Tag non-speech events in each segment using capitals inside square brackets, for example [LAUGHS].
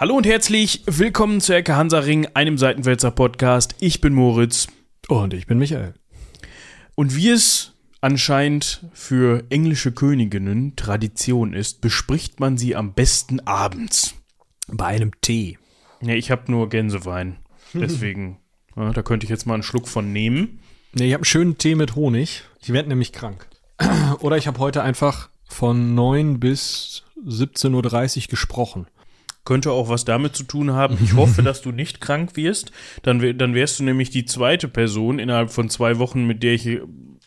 Hallo und herzlich willkommen zu Ecke Hansaring, einem Seitenwälzer Podcast. Ich bin Moritz. Und ich bin Michael. Und wie es anscheinend für englische Königinnen Tradition ist, bespricht man sie am besten abends. Bei einem Tee. Ja, ich habe nur Gänsewein. [LAUGHS] Deswegen, ja, da könnte ich jetzt mal einen Schluck von nehmen. Nee, ich habe einen schönen Tee mit Honig. Ich werde nämlich krank. [CLEARS THROAT] Oder ich habe heute einfach von 9 bis 17.30 Uhr gesprochen. Könnte auch was damit zu tun haben. Ich hoffe, [LAUGHS] dass du nicht krank wirst. Dann, dann wärst du nämlich die zweite Person innerhalb von zwei Wochen, mit der ich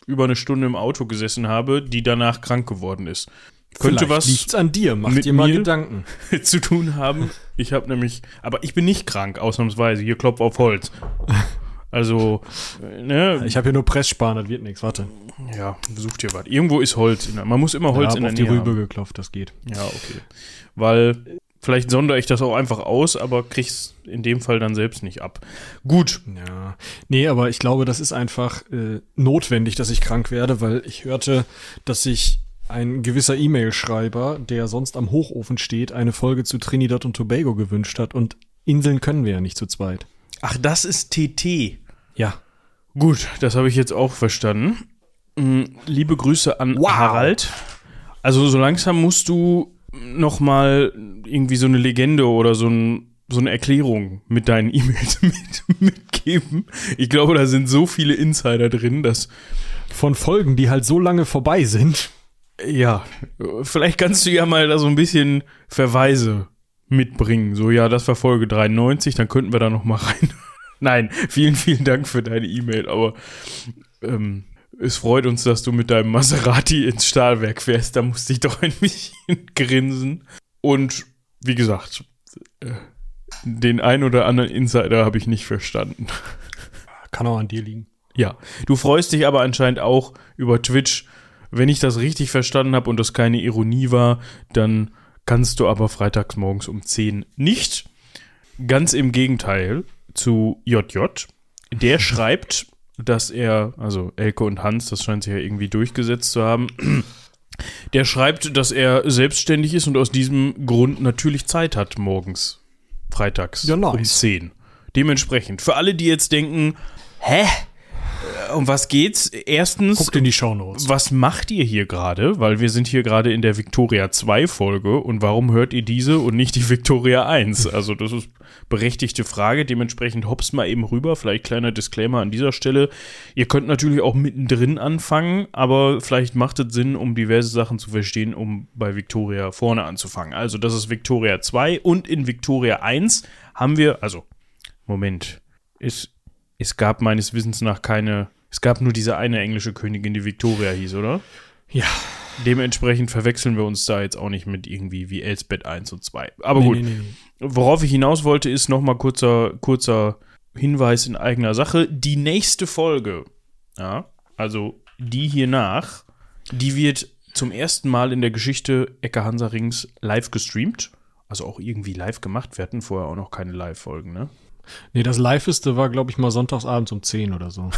über eine Stunde im Auto gesessen habe, die danach krank geworden ist. Könnte Vielleicht was liegt's an dir. Mach mit dir mal? Gedanken. [LAUGHS] zu tun haben. Ich habe nämlich, aber ich bin nicht krank, ausnahmsweise. Hier klopf auf Holz. Also, äh, ne, Ich habe hier nur Pressspan, das wird nichts. Warte. ja, such dir was. Irgendwo ist Holz. Man muss immer Holz ja, in der auf die Nähe Rübe haben. geklopft, das geht. Ja, okay. Weil vielleicht sondere ich das auch einfach aus, aber krieg's in dem Fall dann selbst nicht ab. Gut. Ja. Nee, aber ich glaube, das ist einfach äh, notwendig, dass ich krank werde, weil ich hörte, dass sich ein gewisser E-Mail-Schreiber, der sonst am Hochofen steht, eine Folge zu Trinidad und Tobago gewünscht hat. Und Inseln können wir ja nicht zu zweit. Ach, das ist TT. Ja. Gut, das habe ich jetzt auch verstanden. Mm, Liebe Grüße an Wow. Harald. Also so langsam musst du noch mal irgendwie so eine Legende oder so, ein, so eine Erklärung mit deinen [LAUGHS] E-Mails mit, mitgeben. Ich glaube, da sind so viele Insider drin, dass Von Folgen, die halt so lange vorbei sind. ja, vielleicht kannst du ja mal da so ein bisschen Verweise mitbringen. So, ja, das war Folge 93, dann könnten wir da noch mal rein. [LAUGHS] Nein, vielen, vielen Dank für deine E-Mail, aber ähm, es freut uns, dass du mit deinem Maserati ins Stahlwerk fährst. Da musste ich doch ein bisschen [LAUGHS] grinsen. Und wie gesagt, äh, den ein oder anderen Insider habe ich nicht verstanden. Kann auch an dir liegen. Ja, du freust dich aber anscheinend auch über Twitch. Wenn ich das richtig verstanden habe und das keine Ironie war, dann kannst du aber freitags morgens um 10 nicht. Ganz im Gegenteil zu JJ. Der [LAUGHS] schreibt, dass er, also Elke und Hans, das scheint sich ja irgendwie durchgesetzt zu haben, der schreibt, dass er selbstständig ist und aus diesem Grund natürlich Zeit hat morgens, freitags Ja, nice. um 10. Dementsprechend, für alle, die jetzt denken, hä? Äh, Um was geht's? Erstens, Guckt in die Shownotes. was macht ihr hier gerade? Weil wir sind hier gerade in der Victoria 2 Folge und warum hört ihr diese und nicht die Victoria 1? Also das ist berechtigte Frage. Dementsprechend hops mal eben rüber. Vielleicht kleiner Disclaimer an dieser Stelle. Ihr könnt natürlich auch mittendrin anfangen, aber vielleicht macht es Sinn, um diverse Sachen zu verstehen, um bei Victoria vorne anzufangen. Also das ist Victoria 2 und in Victoria 1 haben wir, also Moment, es, es gab meines Wissens nach keine, es gab nur diese eine englische Königin, die Victoria hieß, oder? Ja. Dementsprechend verwechseln wir uns da jetzt auch nicht mit irgendwie wie Elsbeth 1 und 2. Aber Nee, gut, nee, nee. Worauf ich hinaus wollte, ist nochmal kurzer, kurzer Hinweis in eigener Sache. Die nächste Folge, ja, also die hier nach, die wird zum ersten Mal in der Geschichte Ecke Hansa-Rings live gestreamt. Also auch irgendwie live gemacht. Wir hatten vorher auch noch keine Live-Folgen, ne? Nee, das Liveste war, glaube ich, mal sonntagsabends um 10 oder so.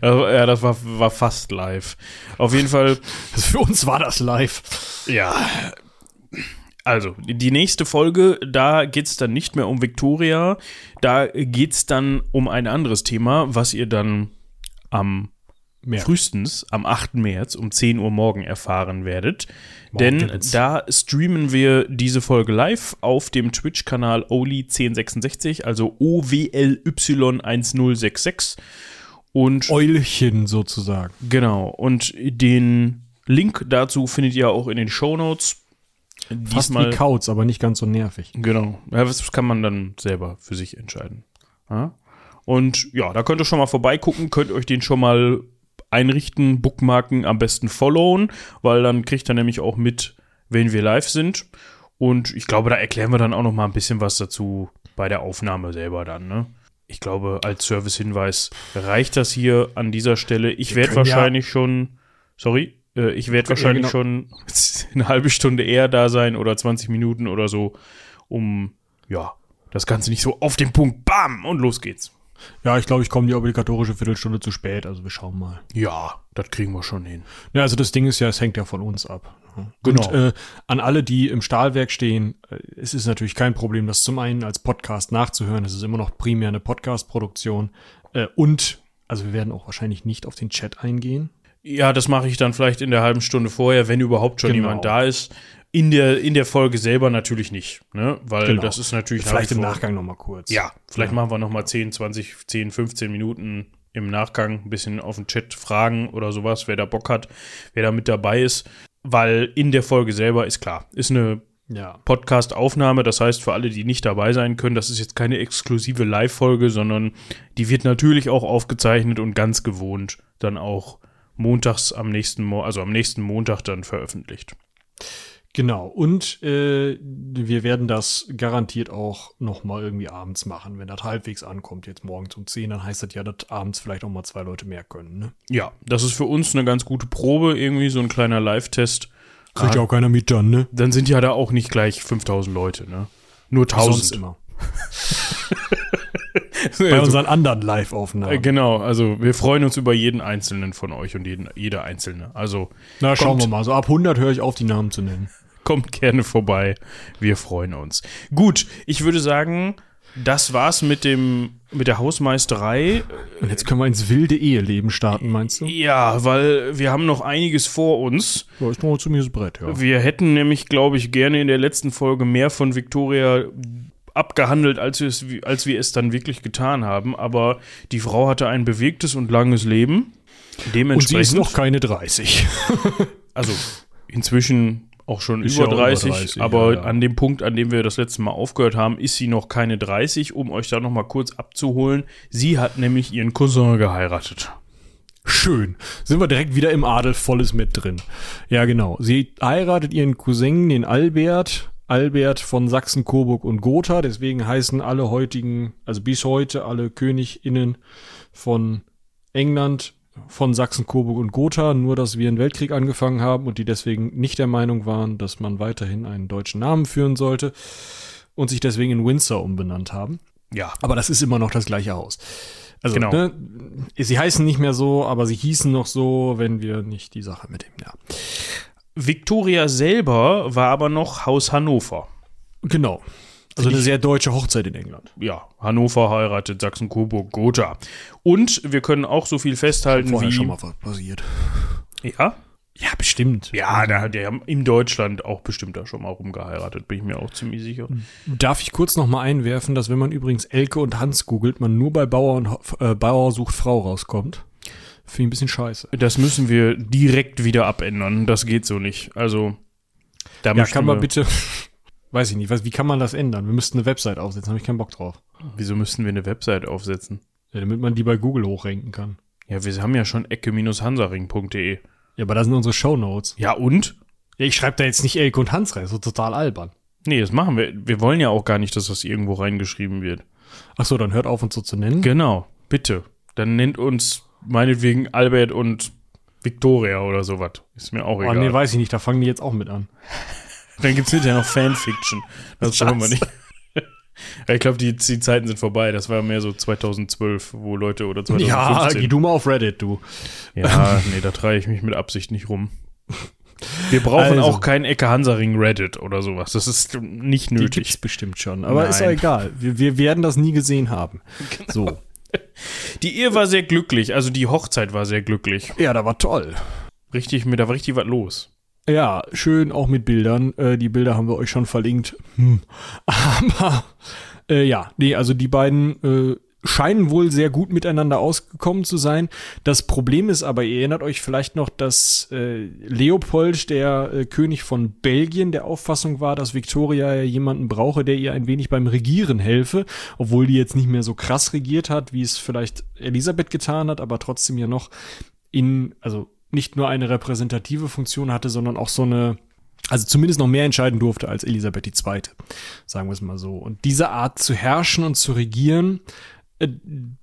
Also, ja, das war, war fast live. Auf jeden Fall, [LAUGHS] für uns war das live. ja. Also, die nächste Folge, da geht's dann nicht mehr um Victoria. Da geht's dann um ein anderes Thema, was ihr dann am Mehr. frühestens am 8. März um 10 Uhr morgen erfahren werdet. Denn Morgens. da streamen wir diese Folge live auf dem Twitch-Kanal Oli1066, also OWLY1066. Und Eulchen sozusagen. Genau, und den Link dazu findet ihr auch in den Shownotes. Fast wie Kauz, aber nicht ganz so nervig. Genau, ja, das kann man dann selber für sich entscheiden. Ja? Und ja, da könnt ihr schon mal vorbeigucken, könnt euch den schon mal einrichten, bookmarken, am besten followen, weil dann kriegt ihr nämlich auch mit, wenn wir live sind. Und ich glaube, da erklären wir dann auch noch mal ein bisschen was dazu bei der Aufnahme selber dann, ne? Ich glaube, als Servicehinweis reicht das hier an dieser Stelle. Ich werde können ja- wahrscheinlich schon, sorry, äh, ich werde Ja, wahrscheinlich genau. schon [LAUGHS] eine halbe Stunde eher da sein oder 20 Minuten oder so, um, ja, das Ganze nicht so auf den Punkt, bam, und los geht's. Ja, ich glaube, ich komme die obligatorische Viertelstunde zu spät, also wir schauen mal. Ja, das kriegen wir schon hin. Ja, also das Ding ist ja, es hängt ja von uns ab. Genau. Und äh, an alle, die im Stahlwerk stehen, äh, es ist natürlich kein Problem, das zum einen als Podcast nachzuhören. Es ist immer noch primär eine Podcast-Produktion. Äh, und, also wir werden auch wahrscheinlich nicht auf den Chat eingehen. Ja, das mache ich dann vielleicht in der halben Stunde vorher, wenn überhaupt schon Genau. jemand da ist. In der, in der Folge selber natürlich nicht, ne? Weil Genau. das ist natürlich nach Vielleicht wie im Nachgang nochmal kurz. Ja, vielleicht Ja. machen wir noch mal 10, 20, 10, 15 Minuten im Nachgang ein bisschen auf den Chat fragen oder sowas, wer da Bock hat, wer da mit dabei ist. Weil in der Folge selber ist klar, ist eine Ja. Podcast-Aufnahme. Das heißt, für alle, die nicht dabei sein können, das ist jetzt keine exklusive Live-Folge, sondern die wird natürlich auch aufgezeichnet und ganz gewohnt dann auch montags am nächsten, Mo also am nächsten Montag dann veröffentlicht. Genau. Und äh, wir werden das garantiert auch nochmal irgendwie abends machen. Wenn das halbwegs ankommt, jetzt morgens um 10, dann heißt das ja, dass abends vielleicht auch mal zwei Leute mehr können. Ne? Ja, das ist für uns eine ganz gute Probe, irgendwie so ein kleiner Live-Test. Kriegt ja Ah, auch keiner mit dann, ne? dann sind ja da auch nicht gleich 5000 Leute, ne? Nur Sonst 1000. immer. [LAUGHS] [LAUGHS] Bei Also, unseren anderen äh, Live-Aufnahmen. genau, also wir freuen uns über jeden einzelnen von euch und jeden, jeder einzelne. Also Na, schauen kommt. wir mal. So ab 100 höre ich auf, die Namen zu nennen. kommt gerne vorbei. Wir freuen uns. Gut, ich würde sagen, das war's mit dem mit der Hausmeisterei. Und jetzt können wir ins wilde Eheleben starten, meinst du? Ja, weil wir haben noch einiges vor uns. Ja, ist noch ein ziemliches Brett, ja. Wir hätten nämlich, glaube ich, gerne in der letzten Folge mehr von Victoria abgehandelt, als wir, es, als wir es dann wirklich getan haben. Aber die Frau hatte ein bewegtes und langes Leben. Und sie Dementsprechend, ist noch keine 30. [LAUGHS] also inzwischen auch schon über ja auch über 30, 30, aber ja, ja. an dem Punkt, an dem wir das letzte Mal aufgehört haben, ist sie noch keine 30, um euch da noch mal kurz abzuholen. Sie hat nämlich ihren Cousin geheiratet. Schön. Sind wir direkt wieder im Adel volles mit drin. Ja, genau. Sie heiratet ihren Cousin, den Albert. Albert von Sachsen, Coburg und Gotha. Deswegen heißen alle heutigen, also bis heute, alle KönigInnen von England von Sachsen, Coburg und Gotha. Nur, dass wir einen Weltkrieg angefangen haben und die deswegen nicht der Meinung waren, dass man weiterhin einen deutschen Namen führen sollte und sich deswegen in Windsor umbenannt haben. Ja, Aber das ist immer noch das gleiche Haus. Also, Genau. ne, sie heißen nicht mehr so, aber sie hießen noch so, wenn wir nicht die Sache mit dem, ja. Victoria selber war aber noch Haus Hannover. Genau. Also eine sehr deutsche Hochzeit in England. Ja, Hannover heiratet Sachsen, Coburg, Gotha. Und wir können auch so viel festhalten Vorher wie. schon mal was passiert. Ja? Ja, bestimmt. Ja, da hat er in Deutschland auch bestimmt da schon mal rumgeheiratet, bin ich mir auch ziemlich sicher. Darf ich kurz noch mal einwerfen, dass wenn man übrigens Elke und Hans googelt, man nur bei Bauer und äh, Bauer sucht Frau rauskommt. Finde ich ein bisschen scheiße. Das müssen wir direkt wieder abändern. Das geht so nicht. Also, da Ja, kann man bitte, [LAUGHS] weiß ich nicht, was, wie kann man das ändern? Wir müssten eine Website aufsetzen, habe ich keinen Bock drauf. Wieso müssten wir eine Website aufsetzen? Ja, damit man die bei Google hochrenken kann. Ja, wir haben ja schon ecke-hansaring.de. Ja, aber da sind unsere Shownotes. Ja, und? Ja, ich schreibe da jetzt nicht Elke und Hans rein, so total albern. Nee, das machen wir. Wir wollen ja auch gar nicht, dass das irgendwo reingeschrieben wird. Ach so, dann hört auf, uns so zu nennen. Genau, bitte. Dann nennt uns meinetwegen Albert und Victoria oder sowas. Ist mir auch Oh, egal. nee, weiß ich nicht, da fangen die jetzt auch mit an. [LAUGHS] Dann gibt's hinterher noch Fanfiction. Das brauchen wir nicht. Ja, ich glaube, die, die Zeiten sind vorbei. Das war mehr so 2012, wo Leute oder Ja, 2015. geh du mal auf Reddit, du. Ja, [LAUGHS] nee, da treibe ich mich mit Absicht nicht rum. Wir brauchen Also. auch kein Ecke Hansaring Reddit oder sowas. Das ist nicht Die nötig. gibt's bestimmt schon. Aber ist ja Nein. egal. Wir, wir werden das nie gesehen haben. [LAUGHS] So. Die Ehe war sehr glücklich, also die Hochzeit war sehr glücklich. Ja, da war toll. Richtig, da war richtig was los. Ja, schön auch mit Bildern. Äh, die Bilder haben wir euch schon verlinkt. Hm. [LAUGHS] Aber äh, ja, nee, also die beiden äh, scheinen wohl sehr gut miteinander ausgekommen zu sein. Das Problem ist aber, ihr erinnert euch vielleicht noch, dass äh, Leopold, der äh, König von Belgien, der Auffassung war, dass Victoria ja jemanden brauche, der ihr ein wenig beim Regieren helfe, obwohl die jetzt nicht mehr so krass regiert hat, wie es vielleicht Elisabeth getan hat, aber trotzdem ja noch in, also nicht nur eine repräsentative Funktion hatte, sondern auch so eine, also zumindest noch mehr entscheiden durfte als Elisabeth II., sagen wir es mal so. Und diese Art zu herrschen und zu regieren,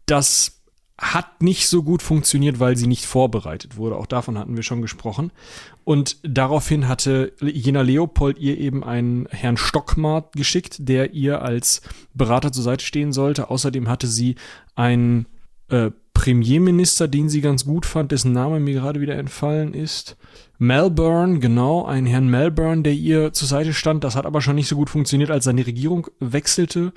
das hat nicht so gut funktioniert, weil sie nicht vorbereitet wurde. Auch davon hatten wir schon gesprochen. Und daraufhin hatte Jena Leopold ihr eben einen Herrn Stockmar geschickt, der ihr als Berater zur Seite stehen sollte. Außerdem hatte sie einen äh, Premierminister, den sie ganz gut fand, dessen Name mir gerade wieder entfallen ist. Melbourne, genau, einen Herrn Melbourne, der ihr zur Seite stand. Das hat aber schon nicht so gut funktioniert, als seine Regierung wechselte.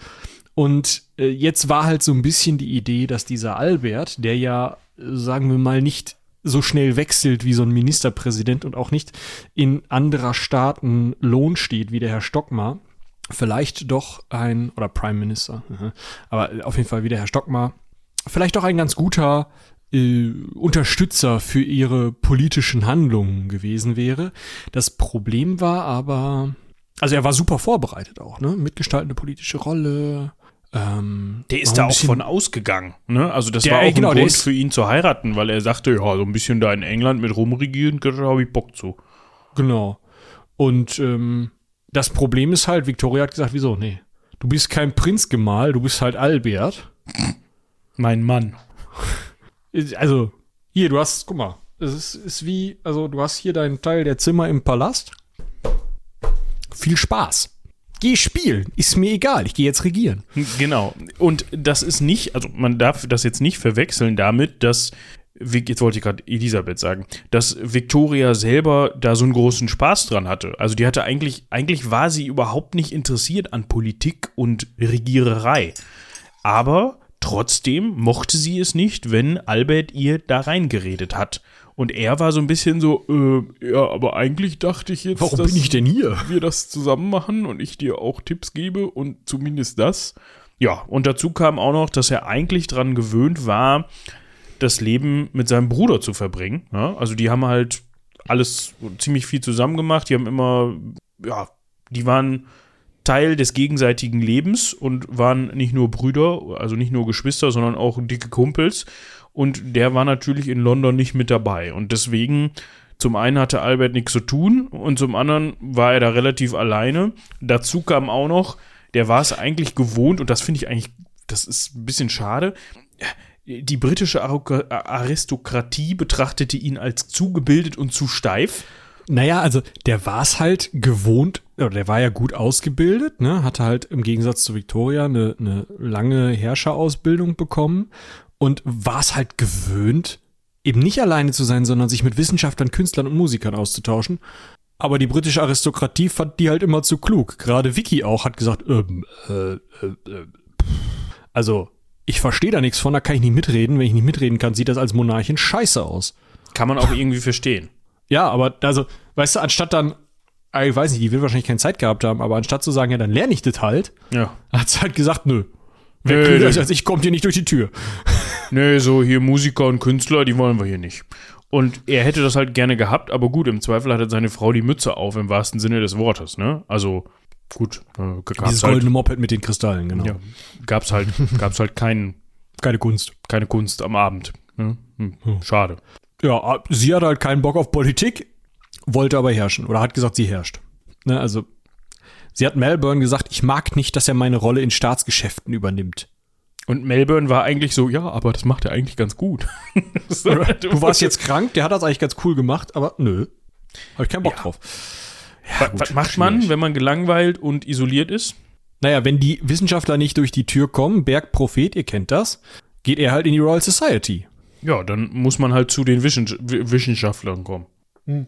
Und äh, jetzt war halt so ein bisschen die Idee, dass dieser Albert, der ja, sagen wir mal, nicht so schnell wechselt wie so ein Ministerpräsident und auch nicht in anderer Staaten Lohn steht wie der Herr Stockmar, vielleicht doch ein, oder Prime Minister, aber auf jeden Fall wie der Herr Stockmar, vielleicht doch ein ganz guter äh, Unterstützer für ihre politischen Handlungen gewesen wäre. Das Problem war aber, also er war super vorbereitet auch, ne? Mitgestaltende politische Rolle, ähm, der ist da auch von ausgegangen. Ne? Also das der, war auch genau, ein Grund für ihn zu heiraten, weil er sagte, ja, so ein bisschen da in England mit rumregieren, da habe ich Bock zu. Genau. Und ähm, das Problem ist halt, Victoria hat gesagt, wieso? Nee, du bist kein Prinzgemahl, du bist halt Albert. Mein Mann. Also, hier, du hast, guck mal, es ist, ist wie, also du hast hier deinen Teil der Zimmer im Palast. Viel Spaß. Geh spielen, ist mir egal, ich gehe jetzt regieren. Genau. Und das ist nicht, also man darf das jetzt nicht verwechseln damit, dass jetzt wollte ich gerade Elisabeth sagen, dass Victoria selber da so einen großen Spaß dran hatte. Also die hatte eigentlich, eigentlich war sie überhaupt nicht interessiert an Politik und Regiererei. Aber trotzdem mochte sie es nicht, wenn Albert ihr da reingeredet hat. Und er war so ein bisschen so, äh, ja, aber eigentlich dachte ich jetzt, warum bin ich denn hier? Wir das zusammen machen und ich dir auch Tipps gebe und zumindest das. Ja, und dazu kam auch noch, dass er eigentlich dran gewöhnt war, das Leben mit seinem Bruder zu verbringen. Ja, also die haben halt alles ziemlich viel zusammen gemacht. Die haben immer, ja, die waren Teil des gegenseitigen Lebens und waren nicht nur Brüder, also nicht nur Geschwister, sondern auch dicke Kumpels und der war natürlich in London nicht mit dabei. Und deswegen, zum einen hatte Albert nichts zu tun und zum anderen war er da relativ alleine. Dazu kam auch noch, der war es eigentlich gewohnt und das finde ich eigentlich, das ist ein bisschen schade. Die britische Aristokratie betrachtete ihn als zugebildet und zu steif. Naja, also der war es halt gewohnt, oder der war ja gut ausgebildet, ne? hatte halt im Gegensatz zu Victoria eine, eine lange Herrscherausbildung bekommen und war es halt gewöhnt, eben nicht alleine zu sein, sondern sich mit Wissenschaftlern, Künstlern und Musikern auszutauschen. Aber die britische Aristokratie fand die halt immer zu klug. Gerade Vicky auch hat gesagt, ähm, äh, äh, also ich verstehe da nichts von, da kann ich nicht mitreden. Wenn ich nicht mitreden kann, sieht das als Monarchin scheiße aus. Kann man auch irgendwie verstehen. Ja, aber also, weißt du, anstatt dann, ich weiß nicht, die will wahrscheinlich keine Zeit gehabt haben, aber anstatt zu sagen, ja, dann lerne ich das halt, ja. hat sie halt gesagt, nö. Wer nö, klüger als ich, kommt hier nicht durch die Tür [LAUGHS] nee, so hier Musiker und Künstler, die wollen wir hier nicht. Und er hätte das halt gerne gehabt, aber gut, im Zweifel hatte seine Frau die Mütze auf, im wahrsten Sinne des Wortes, ne? Also, gut. Äh, Dieses halt, goldene Moped mit den Kristallen, genau. Ja, gab's halt, gab's halt kein, keine Kunst. Keine Kunst am Abend. Ne? Hm, hm. Schade. Ja, sie hat halt keinen Bock auf Politik, wollte aber herrschen oder hat gesagt, sie herrscht. Ne, also, sie hat Melbourne gesagt, ich mag nicht, dass er meine Rolle in Staatsgeschäften übernimmt. Und Melbourne war eigentlich so, ja, aber das macht er eigentlich ganz gut. [LAUGHS] so, du warst jetzt krank, der hat das eigentlich ganz cool gemacht, aber nö. Hab ich keinen Bock ja. drauf. Ja, was, was macht man, wenn man gelangweilt und isoliert ist? Naja, wenn die Wissenschaftler nicht durch die Tür kommen, Bergprophet, ihr kennt das, geht er halt in die Royal Society. Ja, dann muss man halt zu den Wissenschaftlern kommen. Hm.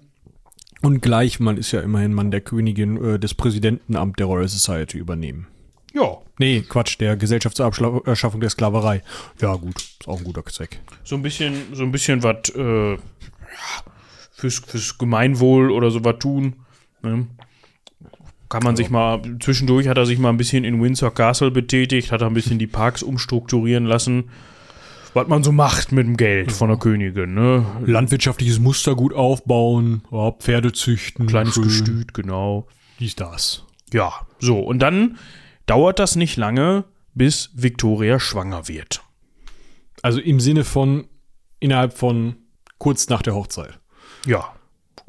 Und gleich, man ist ja immerhin Mann der Königin äh, des Präsidentenamt der Royal Society übernehmen. Ja. Nee, Quatsch, der Gesellschaftserschaffung der Sklaverei. Ja, gut, ist auch ein guter Zweck. So ein bisschen, so ein bisschen was äh, fürs, fürs Gemeinwohl oder so was tun. Ne? Kann man ja. sich mal, zwischendurch hat er sich mal ein bisschen in Windsor Castle betätigt, hat er ein bisschen die Parks umstrukturieren lassen. Was man so macht mit dem Geld von der Königin, ne? Landwirtschaftliches Mustergut aufbauen, ja, Pferde züchten. Kleines schön. Gestüt, genau. Dies, das. Ja, so. Und dann dauert das nicht lange, bis Victoria schwanger wird. Also im Sinne von innerhalb von kurz nach der Hochzeit. Ja.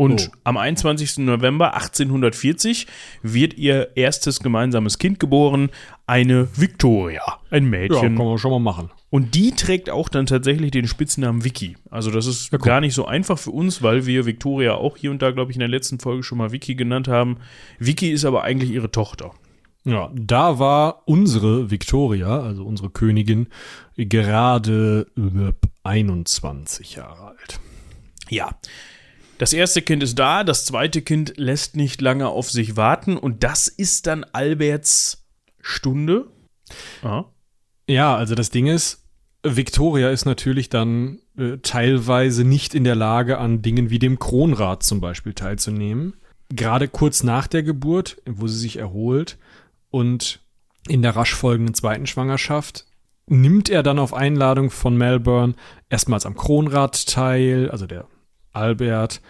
Und oh. am 21. November 1840 wird ihr erstes gemeinsames Kind geboren, eine Victoria. ein Mädchen. Ja, kann man schon mal machen. Und die trägt auch dann tatsächlich den Spitznamen Vicky. Also das ist ja, gar nicht so einfach für uns, weil wir Victoria auch hier und da, glaube ich, in der letzten Folge schon mal Vicky genannt haben. Vicky ist aber eigentlich ihre Tochter. Ja, da war unsere Victoria, also unsere Königin, gerade 21 Jahre alt. Ja. Das erste Kind ist da, das zweite Kind lässt nicht lange auf sich warten und das ist dann Alberts Stunde. Aha. Ja, also das Ding ist, Victoria ist natürlich dann äh, teilweise nicht in der Lage, an Dingen wie dem Kronrat zum Beispiel teilzunehmen. Gerade kurz nach der Geburt, wo sie sich erholt und in der rasch folgenden zweiten Schwangerschaft, nimmt er dann auf Einladung von Melbourne erstmals am Kronrat teil, also der Albert,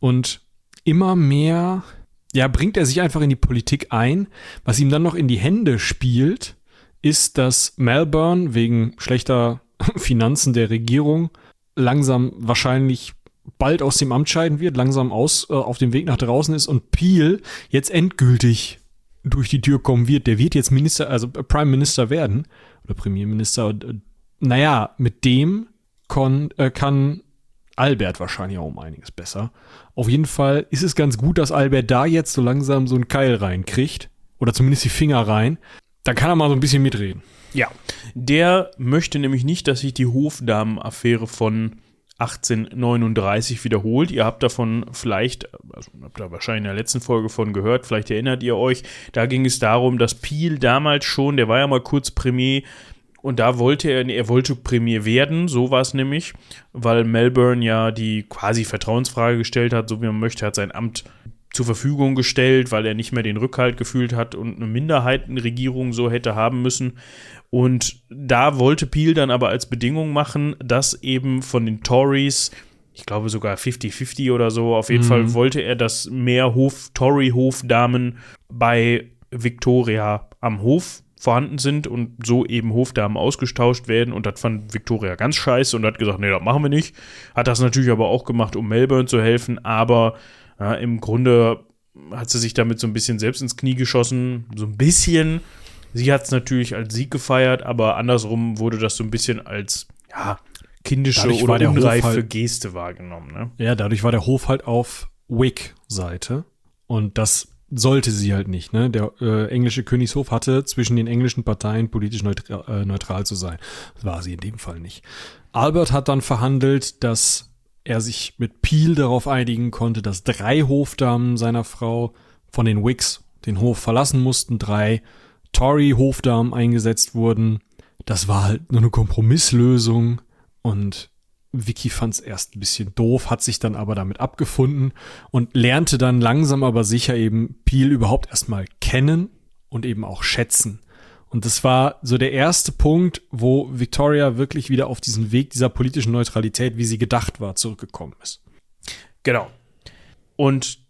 und immer mehr, ja, bringt er sich einfach in die Politik ein, was ihm dann noch in die Hände spielt ist, dass Melbourne wegen schlechter [LAUGHS] Finanzen der Regierung langsam wahrscheinlich bald aus dem Amt scheiden wird, langsam aus äh, auf dem Weg nach draußen ist und Peel jetzt endgültig durch die Tür kommen wird. Der wird jetzt Minister, also Prime Minister werden oder Premierminister. Äh, naja, mit dem kon, äh, kann Albert wahrscheinlich auch um einiges besser. Auf jeden Fall ist es ganz gut, dass Albert da jetzt so langsam so einen Keil reinkriegt oder zumindest die Finger rein, da kann er mal so ein bisschen mitreden. Ja, der möchte nämlich nicht, dass sich die Hofdamen-Affäre von 1839 wiederholt. Ihr habt davon vielleicht, also habt ihr wahrscheinlich in der letzten Folge von gehört, vielleicht erinnert ihr euch, da ging es darum, dass Peel damals schon, der war ja mal kurz Premier, und da wollte er, er wollte Premier werden, so war es nämlich, weil Melbourne ja die quasi Vertrauensfrage gestellt hat, so wie man möchte, hat sein Amt zur Verfügung gestellt, weil er nicht mehr den Rückhalt gefühlt hat und eine Minderheitenregierung so hätte haben müssen. Und da wollte Peel dann aber als Bedingung machen, dass eben von den Tories, ich glaube sogar 50-50 oder so, auf jeden mhm. Fall wollte er, dass mehr Hof, Tory-Hofdamen bei Victoria am Hof vorhanden sind und so eben Hofdamen ausgetauscht werden. Und das fand Victoria ganz scheiße und hat gesagt, nee, das machen wir nicht. Hat das natürlich aber auch gemacht, um Melbourne zu helfen, aber ja, Im Grunde hat sie sich damit so ein bisschen selbst ins Knie geschossen. So ein bisschen. Sie hat es natürlich als Sieg gefeiert, aber andersrum wurde das so ein bisschen als, ja, kindische dadurch oder unreife halt, Geste wahrgenommen. Ne? Ja, dadurch war der Hof halt auf Wick-Seite. Und das sollte sie halt nicht. Ne? Der äh, englische Königshof hatte zwischen den englischen Parteien politisch neutra äh, neutral zu sein. War sie in dem Fall nicht. Albert hat dann verhandelt, dass er sich mit Peel darauf einigen konnte, dass drei Hofdamen seiner Frau von den Whigs den Hof verlassen mussten, drei Tory-Hofdamen eingesetzt wurden. Das war halt nur eine Kompromisslösung und Vicky fand es erst ein bisschen doof, hat sich dann aber damit abgefunden und lernte dann langsam aber sicher eben Peel überhaupt erstmal kennen und eben auch schätzen. Und das war so der erste Punkt, wo Victoria wirklich wieder auf diesen Weg dieser politischen Neutralität, wie sie gedacht war, zurückgekommen ist. Genau. Und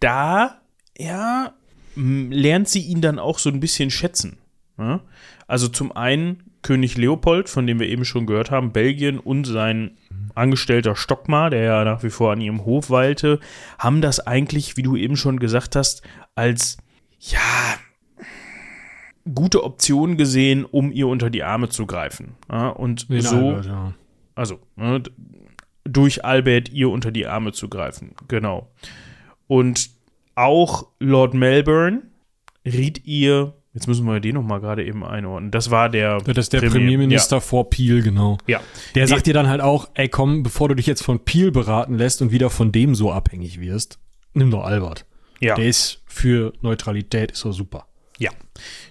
da, ja, lernt sie ihn dann auch so ein bisschen schätzen. Ja? Also zum einen König Leopold, von dem wir eben schon gehört haben, Belgien und sein Angestellter Stockmar, der ja nach wie vor an ihrem Hof weilte, haben das eigentlich, wie du eben schon gesagt hast, als ja, gute Option gesehen, um ihr unter die Arme zu greifen. Ja, und Wie so, Albert, ja. also ne, durch Albert ihr unter die Arme zu greifen. Genau. Und auch Lord Melbourne riet ihr, jetzt müssen wir den nochmal gerade eben einordnen. Das war der. Das ist der Premier, Premierminister ja. vor Peel, genau. Ja. Der sagt dir dann halt auch, ey komm, bevor du dich jetzt von Peel beraten lässt und wieder von dem so abhängig wirst, nimm doch Albert. Ja. Der ist für Neutralität ist so super. Ja.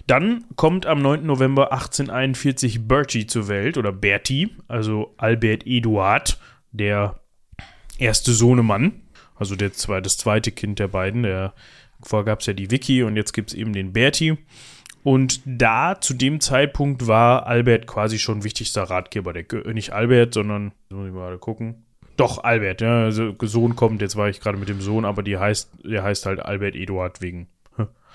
Dann kommt am 9. November 1841 Bertie zur Welt oder Bertie, also Albert Eduard, der erste Sohnemann, also der, das zweite Kind der beiden. Der, vorher gab es ja die Vicky und jetzt gibt es eben den Bertie. Und da, zu dem Zeitpunkt, war Albert quasi schon wichtigster Ratgeber. Der, nicht Albert, sondern, muss ich mal gucken. Doch, Albert, ja, also Sohn kommt, jetzt war ich gerade mit dem Sohn, aber die heißt, der heißt halt Albert Eduard wegen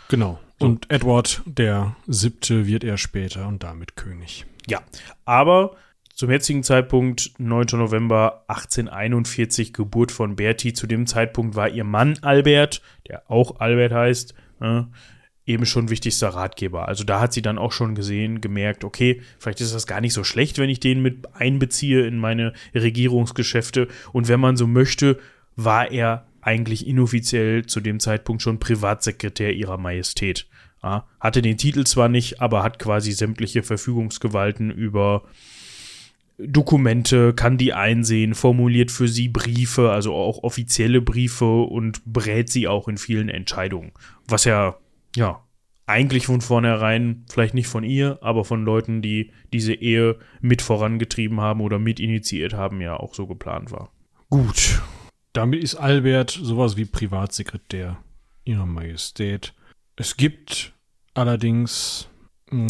Genau. Und Edward der Siebte wird er später und damit König. Ja, aber zum jetzigen Zeitpunkt, 9. November 1841, Geburt von Bertie. Zu dem Zeitpunkt war ihr Mann Albert, der auch Albert heißt, äh, eben schon wichtigster Ratgeber. Also da hat sie dann auch schon gesehen, gemerkt, okay, vielleicht ist das gar nicht so schlecht, wenn ich den mit einbeziehe in meine Regierungsgeschäfte. Und wenn man so möchte, war er eigentlich inoffiziell zu dem Zeitpunkt schon Privatsekretär ihrer Majestät. Ja, hatte den Titel zwar nicht, aber hat quasi sämtliche Verfügungsgewalten über Dokumente, kann die einsehen, formuliert für sie Briefe, also auch offizielle Briefe und berät sie auch in vielen Entscheidungen. Was ja, ja, eigentlich von vornherein, vielleicht nicht von ihr, aber von Leuten, die diese Ehe mit vorangetrieben haben oder mit initiiert haben, ja auch so geplant war. Gut. Damit ist Albert sowas wie Privatsekretär ihrer Majestät. Es gibt allerdings,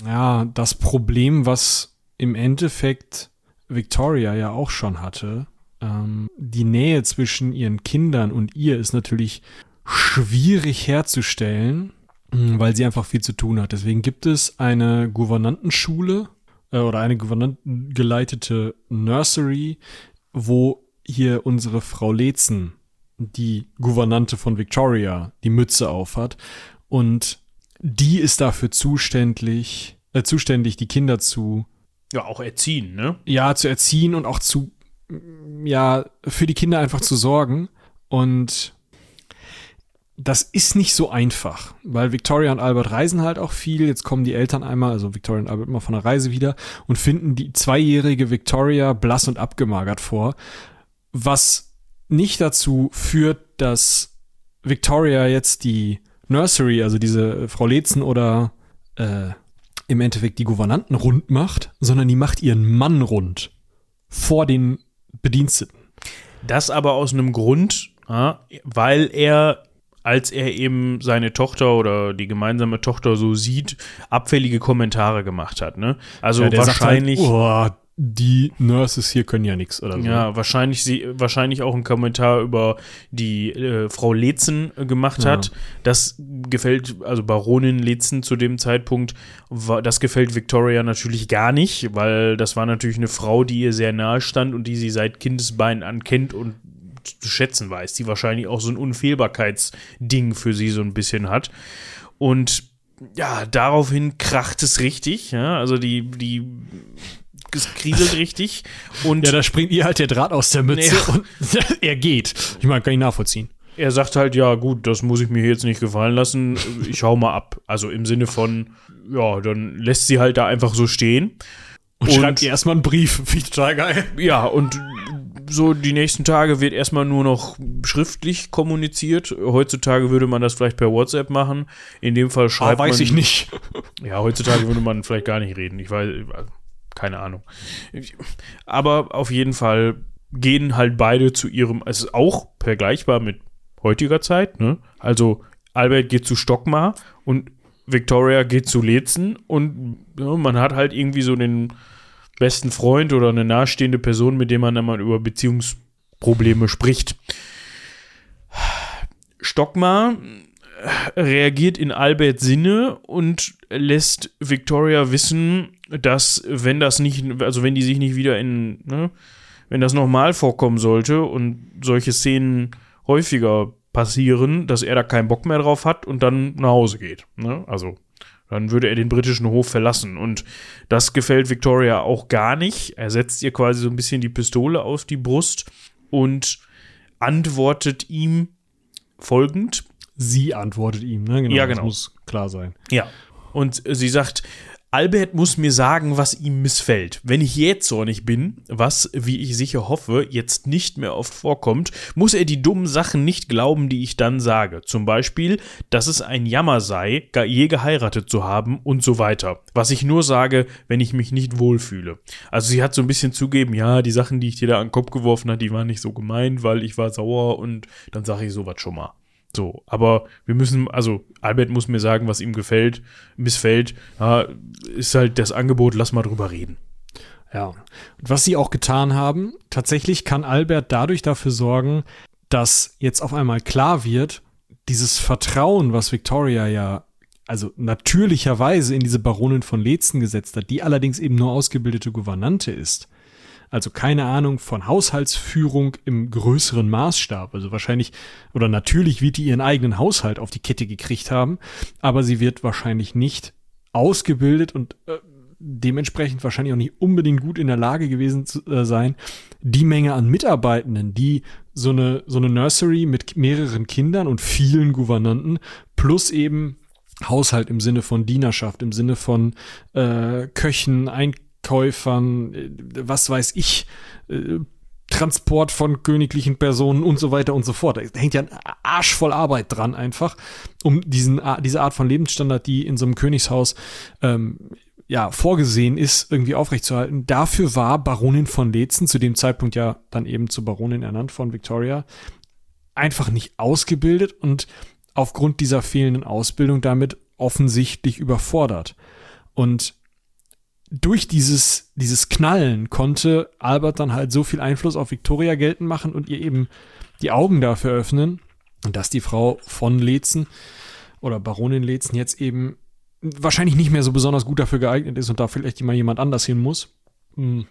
ja, das Problem, was im Endeffekt Victoria ja auch schon hatte. Ähm, die Nähe zwischen ihren Kindern und ihr ist natürlich schwierig herzustellen, hm, weil sie einfach viel zu tun hat. Deswegen gibt es eine Gouvernantenschule äh, oder eine gouvernantengeleitete Nursery, wo hier unsere Frau Lezen, die Gouvernante von Victoria, die Mütze aufhat. Und die ist dafür zuständig, äh, zuständig, die Kinder zu ja, auch erziehen, ne? Ja, zu erziehen und auch zu, ja, für die Kinder einfach zu sorgen. Und das ist nicht so einfach, weil Victoria und Albert reisen halt auch viel. Jetzt kommen die Eltern einmal, also Victoria und Albert immer von der Reise wieder und finden die zweijährige Victoria blass und abgemagert vor, was nicht dazu führt, dass Victoria jetzt die Nursery, also diese Frau Letzen oder äh, im Endeffekt die Gouvernanten rund macht, sondern die macht ihren Mann rund vor den Bediensteten. Das aber aus einem Grund, weil er, als er eben seine Tochter oder die gemeinsame Tochter so sieht, abfällige Kommentare gemacht hat. Ne? Also ja, wahrscheinlich. Halt, oh, die Nurses hier können ja nichts oder so. Ja, wahrscheinlich, sie, wahrscheinlich auch ein Kommentar über die äh, Frau Letzen äh, gemacht ja. hat. Das gefällt, also Baronin Letzen zu dem Zeitpunkt, war, das gefällt Victoria natürlich gar nicht, weil das war natürlich eine Frau, die ihr sehr nahe stand und die sie seit Kindesbeinen an kennt und zu schätzen weiß, die wahrscheinlich auch so ein Unfehlbarkeitsding für sie so ein bisschen hat. Und ja, daraufhin kracht es richtig, ja, also die, die kriselt [LAUGHS] richtig. Und ja, da springt ihr halt der Draht aus der Mütze ja. und [LAUGHS] er geht. Ich meine, kann ich nachvollziehen. Er sagt halt, ja, gut, das muss ich mir jetzt nicht gefallen lassen. Ich hau mal ab. Also im Sinne von, ja, dann lässt sie halt da einfach so stehen. Und, und schreibt ihr erstmal einen Brief. [LAUGHS] Finde ich total geil. Ja, und so die nächsten Tage wird erstmal nur noch schriftlich kommuniziert. Heutzutage würde man das vielleicht per WhatsApp machen. In dem Fall schreibt ah, weiß man. Weiß ich nicht. Ja, heutzutage würde man vielleicht gar nicht reden. Ich weiß, keine Ahnung. Aber auf jeden Fall gehen halt beide zu ihrem, es ist auch vergleichbar mit heutiger Zeit, ne? Also Albert geht zu Stockmar und Victoria geht zu Letzen und ja, man hat halt irgendwie so den besten Freund oder eine nahestehende Person, mit dem man dann mal über Beziehungsprobleme spricht. Stockmar reagiert in Alberts Sinne und lässt Victoria wissen, dass wenn das nicht, also wenn die sich nicht wieder in, ne, wenn das nochmal vorkommen sollte und solche Szenen häufiger passieren, dass er da keinen Bock mehr drauf hat und dann nach Hause geht. Ne? Also dann würde er den britischen Hof verlassen. Und das gefällt Victoria auch gar nicht. Er setzt ihr quasi so ein bisschen die Pistole auf die Brust und antwortet ihm folgend. Sie antwortet ihm, ne? Genau, ja, genau. Das muss klar sein. Ja. Und sie sagt, Albert muss mir sagen, was ihm missfällt. Wenn ich jähzornig bin, was, wie ich sicher hoffe, jetzt nicht mehr oft vorkommt, muss er die dummen Sachen nicht glauben, die ich dann sage. Zum Beispiel, dass es ein Jammer sei, je geheiratet zu haben und so weiter. Was ich nur sage, wenn ich mich nicht wohlfühle. Also sie hat so ein bisschen zugeben, ja, die Sachen, die ich dir da an den Kopf geworfen habe, die waren nicht so gemeint, weil ich war sauer und dann sage ich sowas schon mal. So, aber wir müssen, also Albert muss mir sagen, was ihm gefällt, missfällt. Ja, ist halt das Angebot, lass mal drüber reden. Ja. Und was sie auch getan haben, tatsächlich kann Albert dadurch dafür sorgen, dass jetzt auf einmal klar wird, dieses Vertrauen, was Victoria ja also natürlicherweise in diese Baronin von Letzen gesetzt hat, die allerdings eben nur ausgebildete Gouvernante ist, also keine Ahnung von Haushaltsführung im größeren Maßstab. Also wahrscheinlich, oder natürlich wird die ihren eigenen Haushalt auf die Kette gekriegt haben, aber sie wird wahrscheinlich nicht ausgebildet und äh, dementsprechend wahrscheinlich auch nicht unbedingt gut in der Lage gewesen zu äh, sein, die Menge an Mitarbeitenden, die so eine, so eine Nursery mit mehreren Kindern und vielen Gouvernanten plus eben Haushalt im Sinne von Dienerschaft, im Sinne von äh, Köchen, Einkäufern, äh, was weiß ich, äh, Transport von königlichen Personen und so weiter und so fort. Da hängt ja ein Arsch voll Arbeit dran einfach, um diesen, diese Art von Lebensstandard, die in so einem Königshaus ähm, ja vorgesehen ist, irgendwie aufrechtzuerhalten. Dafür war Baronin von Letzen, zu dem Zeitpunkt ja dann eben zur Baronin ernannt von Victoria, einfach nicht ausgebildet und aufgrund dieser fehlenden Ausbildung damit offensichtlich überfordert. Und durch dieses, dieses Knallen konnte Albert dann halt so viel Einfluss auf Victoria geltend machen und ihr eben die Augen dafür öffnen, dass die Frau von Letzen oder Baronin Letzen jetzt eben wahrscheinlich nicht mehr so besonders gut dafür geeignet ist und da vielleicht mal jemand anders hin muss. Und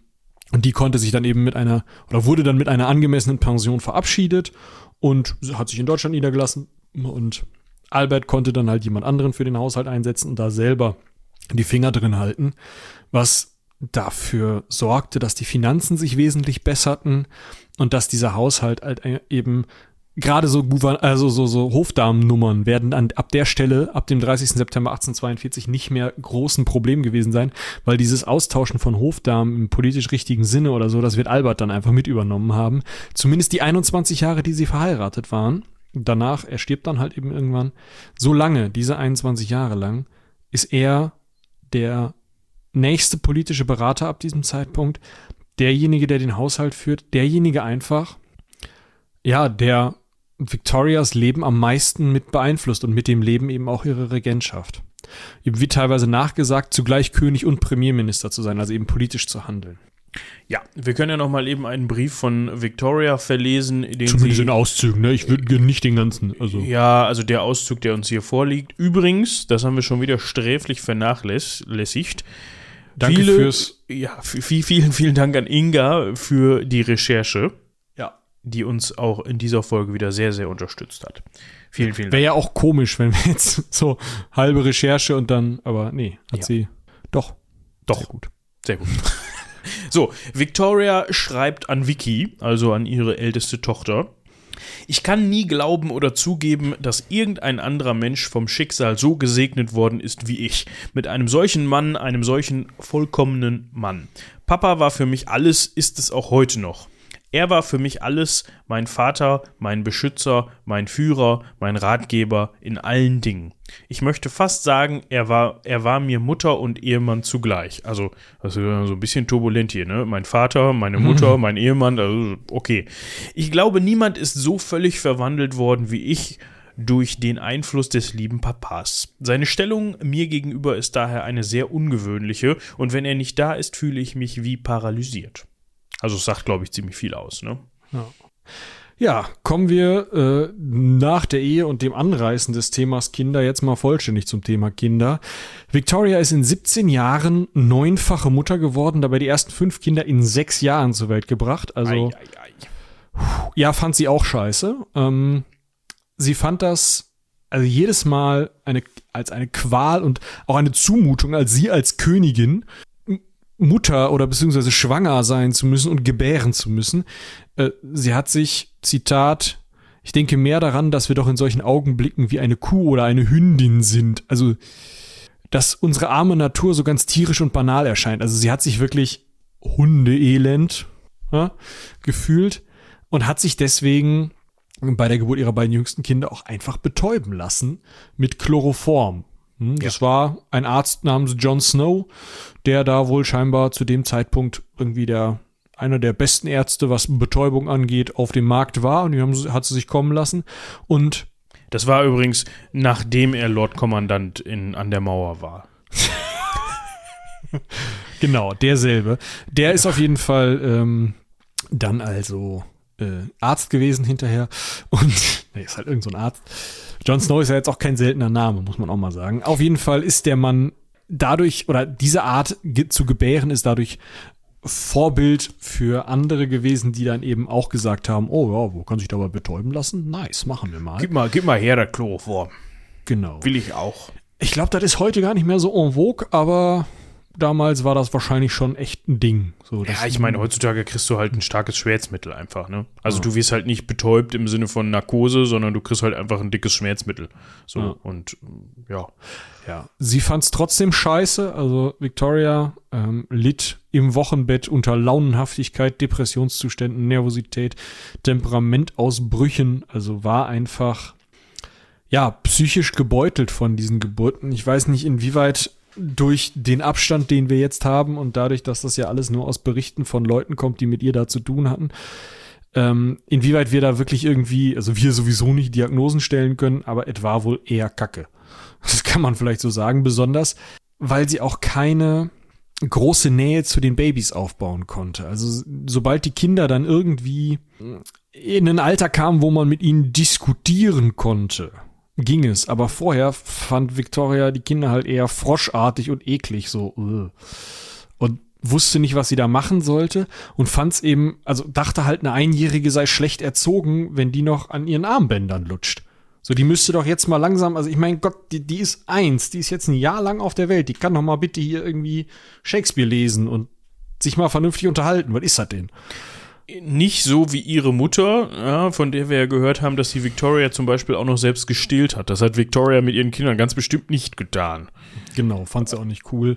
die konnte sich dann eben mit einer, oder wurde dann mit einer angemessenen Pension verabschiedet und hat sich in Deutschland niedergelassen, und Albert konnte dann halt jemand anderen für den Haushalt einsetzen und da selber die Finger drin halten, was dafür sorgte, dass die Finanzen sich wesentlich besserten und dass dieser Haushalt halt eben gerade so, also so, so Hofdamennummern werden an, ab der Stelle, ab dem 30. September 1842 nicht mehr großen Problem gewesen sein, weil dieses Austauschen von Hofdamen im politisch richtigen Sinne oder so, das wird Albert dann einfach mit übernommen haben. Zumindest die 21 Jahre, die sie verheiratet waren danach, er stirbt dann halt eben irgendwann, so lange, diese 21 Jahre lang, ist er der nächste politische Berater ab diesem Zeitpunkt, derjenige, der den Haushalt führt, derjenige einfach, ja, der Victorias Leben am meisten mit beeinflusst und mit dem Leben eben auch ihre Regentschaft. Ihm wird teilweise nachgesagt, zugleich König und Premierminister zu sein, also eben politisch zu handeln. Ja, wir können ja noch mal eben einen Brief von Victoria verlesen. Den Zumindest in Auszügen, ne? Ich würde nicht den ganzen. Also. Ja, also der Auszug, der uns hier vorliegt. Übrigens, das haben wir schon wieder sträflich vernachlässigt. Danke Viele, fürs. Ja, vielen, vielen Dank an Inga für die Recherche. Ja. Die uns auch in dieser Folge wieder sehr, sehr unterstützt hat. Vielen, vielen Dank. Wäre ja auch komisch, wenn wir jetzt so halbe Recherche und dann, aber nee, hat ja. sie doch. Doch. Sehr gut. Sehr gut. So, Victoria schreibt an Vicky, also an ihre älteste Tochter. Ich kann nie glauben oder zugeben, dass irgendein anderer Mensch vom Schicksal so gesegnet worden ist wie ich. Mit einem solchen Mann, einem solchen vollkommenen Mann. Papa war für mich alles, ist es auch heute noch. Er war für mich alles, mein Vater, mein Beschützer, mein Führer, mein Ratgeber in allen Dingen. Ich möchte fast sagen, er war, er war mir Mutter und Ehemann zugleich. Also, das ist so ein bisschen turbulent hier, ne? Mein Vater, meine Mutter, mhm. mein Ehemann, also, okay. Ich glaube, niemand ist so völlig verwandelt worden wie ich durch den Einfluss des lieben Papas. Seine Stellung mir gegenüber ist daher eine sehr ungewöhnliche und wenn er nicht da ist, fühle ich mich wie paralysiert. Also es sagt, glaube ich, ziemlich viel aus, ne? Ja. Ja, kommen wir äh, nach der Ehe und dem Anreißen des Themas Kinder jetzt mal vollständig zum Thema Kinder. Victoria ist in 17 Jahren neunfache Mutter geworden, dabei die ersten fünf Kinder in sechs Jahren zur Welt gebracht. Also ei, ei, ei. ja, fand sie auch scheiße. Ähm, sie fand das also jedes Mal eine, als eine Qual und auch eine Zumutung, als sie als Königin Mutter oder beziehungsweise schwanger sein zu müssen und gebären zu müssen. Äh, sie hat sich, Zitat, ich denke mehr daran, dass wir doch in solchen Augenblicken wie eine Kuh oder eine Hündin sind. Also, dass unsere arme Natur so ganz tierisch und banal erscheint. Also sie hat sich wirklich Hundeelend ja, gefühlt und hat sich deswegen bei der Geburt ihrer beiden jüngsten Kinder auch einfach betäuben lassen mit Chloroform. Hm, das ja. war ein Arzt namens John Snow, der da wohl scheinbar zu dem Zeitpunkt irgendwie der einer der besten Ärzte, was Betäubung angeht, auf dem Markt war und die haben, hat sie sich kommen lassen. Und das war übrigens, nachdem er Lord Kommandant in, an der Mauer war. [LAUGHS] genau, derselbe. Der ist auf jeden Fall ähm, dann also äh, Arzt gewesen hinterher und [LAUGHS] nee, ist halt irgend so ein Arzt Jon Snow ist ja jetzt auch kein seltener Name, muss man auch mal sagen. Auf jeden Fall ist der Mann dadurch, oder diese Art zu gebären ist dadurch Vorbild für andere gewesen, die dann eben auch gesagt haben, oh ja, wo kann sich dabei betäuben lassen? Nice, machen wir mal. Gib mal, gib mal her, der Chloroform. Genau. Will ich auch. Ich glaube, das ist heute gar nicht mehr so en vogue, aber damals war das wahrscheinlich schon echt ein Ding. So, ja, ich meine, heutzutage kriegst du halt ein starkes Schmerzmittel einfach, ne? Also ja. du wirst halt nicht betäubt im Sinne von Narkose, sondern du kriegst halt einfach ein dickes Schmerzmittel. So, ja. und ja. Ja. Sie fand es trotzdem scheiße. Also Victoria ähm, litt im Wochenbett unter Launenhaftigkeit, Depressionszuständen, Nervosität, Temperamentausbrüchen. Also war einfach ja, psychisch gebeutelt von diesen Geburten. Ich weiß nicht, inwieweit durch den Abstand, den wir jetzt haben und dadurch, dass das ja alles nur aus Berichten von Leuten kommt, die mit ihr da zu tun hatten, ähm, inwieweit wir da wirklich irgendwie, also wir sowieso nicht Diagnosen stellen können, aber etwa wohl eher Kacke. Das kann man vielleicht so sagen, besonders, weil sie auch keine große Nähe zu den Babys aufbauen konnte. Also sobald die Kinder dann irgendwie in ein Alter kamen, wo man mit ihnen diskutieren konnte, ging es. Aber vorher fand Victoria die Kinder halt eher froschartig und eklig, so. Und wusste nicht, was sie da machen sollte und fand es eben, also dachte halt, eine Einjährige sei schlecht erzogen, wenn die noch an ihren Armbändern lutscht. So, die müsste doch jetzt mal langsam, also ich meine, Gott, die, die ist eins, die ist jetzt ein Jahr lang auf der Welt, die kann doch mal bitte hier irgendwie Shakespeare lesen und sich mal vernünftig unterhalten. Was ist das denn? Nicht so wie ihre Mutter, ja, von der wir ja gehört haben, dass sie Victoria zum Beispiel auch noch selbst gestillt hat. Das hat Victoria mit ihren Kindern ganz bestimmt nicht getan. Genau, fand sie auch nicht cool.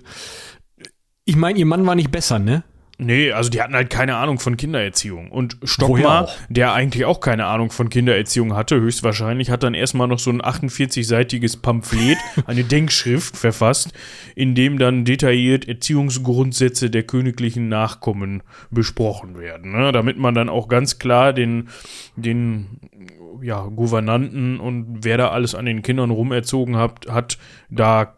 Ich meine, ihr Mann war nicht besser, ne? Nee, also die hatten halt keine Ahnung von Kindererziehung. Und Stockmar, der eigentlich auch keine Ahnung von Kindererziehung hatte, höchstwahrscheinlich, hat dann erstmal noch so ein 48-seitiges Pamphlet, [LAUGHS] eine Denkschrift verfasst, in dem dann detailliert Erziehungsgrundsätze der königlichen Nachkommen besprochen werden. Ne? Damit man dann auch ganz klar den, den ja, Gouvernanten und wer da alles an den Kindern rumerzogen hat, hat da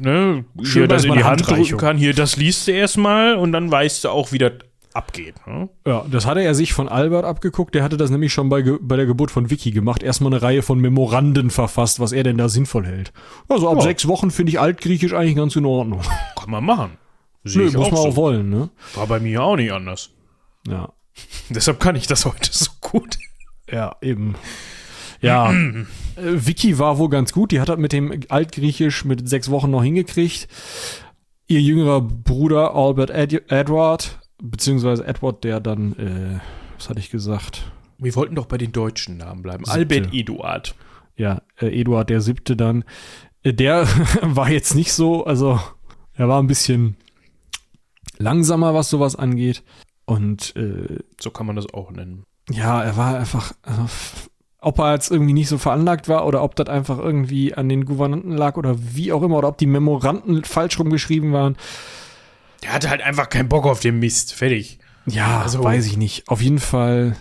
ne, Schön, hier das in die Hand drücken kann. Hier, das liest du erstmal und dann weißt du auch, wie das abgeht. Ne? Ja, das hatte er sich von Albert abgeguckt. Der hatte das nämlich schon bei, bei der Geburt von Vicky gemacht. Erstmal eine Reihe von Memoranden verfasst, was er denn da sinnvoll hält. Also ab ja. sechs Wochen finde ich Altgriechisch eigentlich ganz in Ordnung. [LAUGHS] Kann man machen. Nö, muss man so. auch wollen, ne? War bei mir auch nicht anders. Ja. [LAUGHS] Deshalb kann ich das heute so gut. Ja, eben. Ja, [CLEARS THROAT] äh, Vicky war wohl ganz gut. Die hat das mit dem Altgriechisch mit sechs Wochen noch hingekriegt. Ihr jüngerer Bruder Albert Ed Edward, beziehungsweise Edward, der dann, äh, was hatte ich gesagt? Wir wollten doch bei den deutschen Namen bleiben. Siebte. Albert Eduard. Ja, äh, Eduard der siebte dann. Äh, der [LAUGHS] war jetzt nicht so, also er war ein bisschen langsamer, was sowas angeht. Und äh, so kann man das auch nennen. Ja, er war einfach, also, ob er jetzt irgendwie nicht so veranlagt war oder ob das einfach irgendwie an den Gouvernanten lag oder wie auch immer oder ob die Memoranden falsch rumgeschrieben waren. Der hatte halt einfach keinen Bock auf den Mist. Fertig. Ja, also, weiß ich nicht. Auf jeden Fall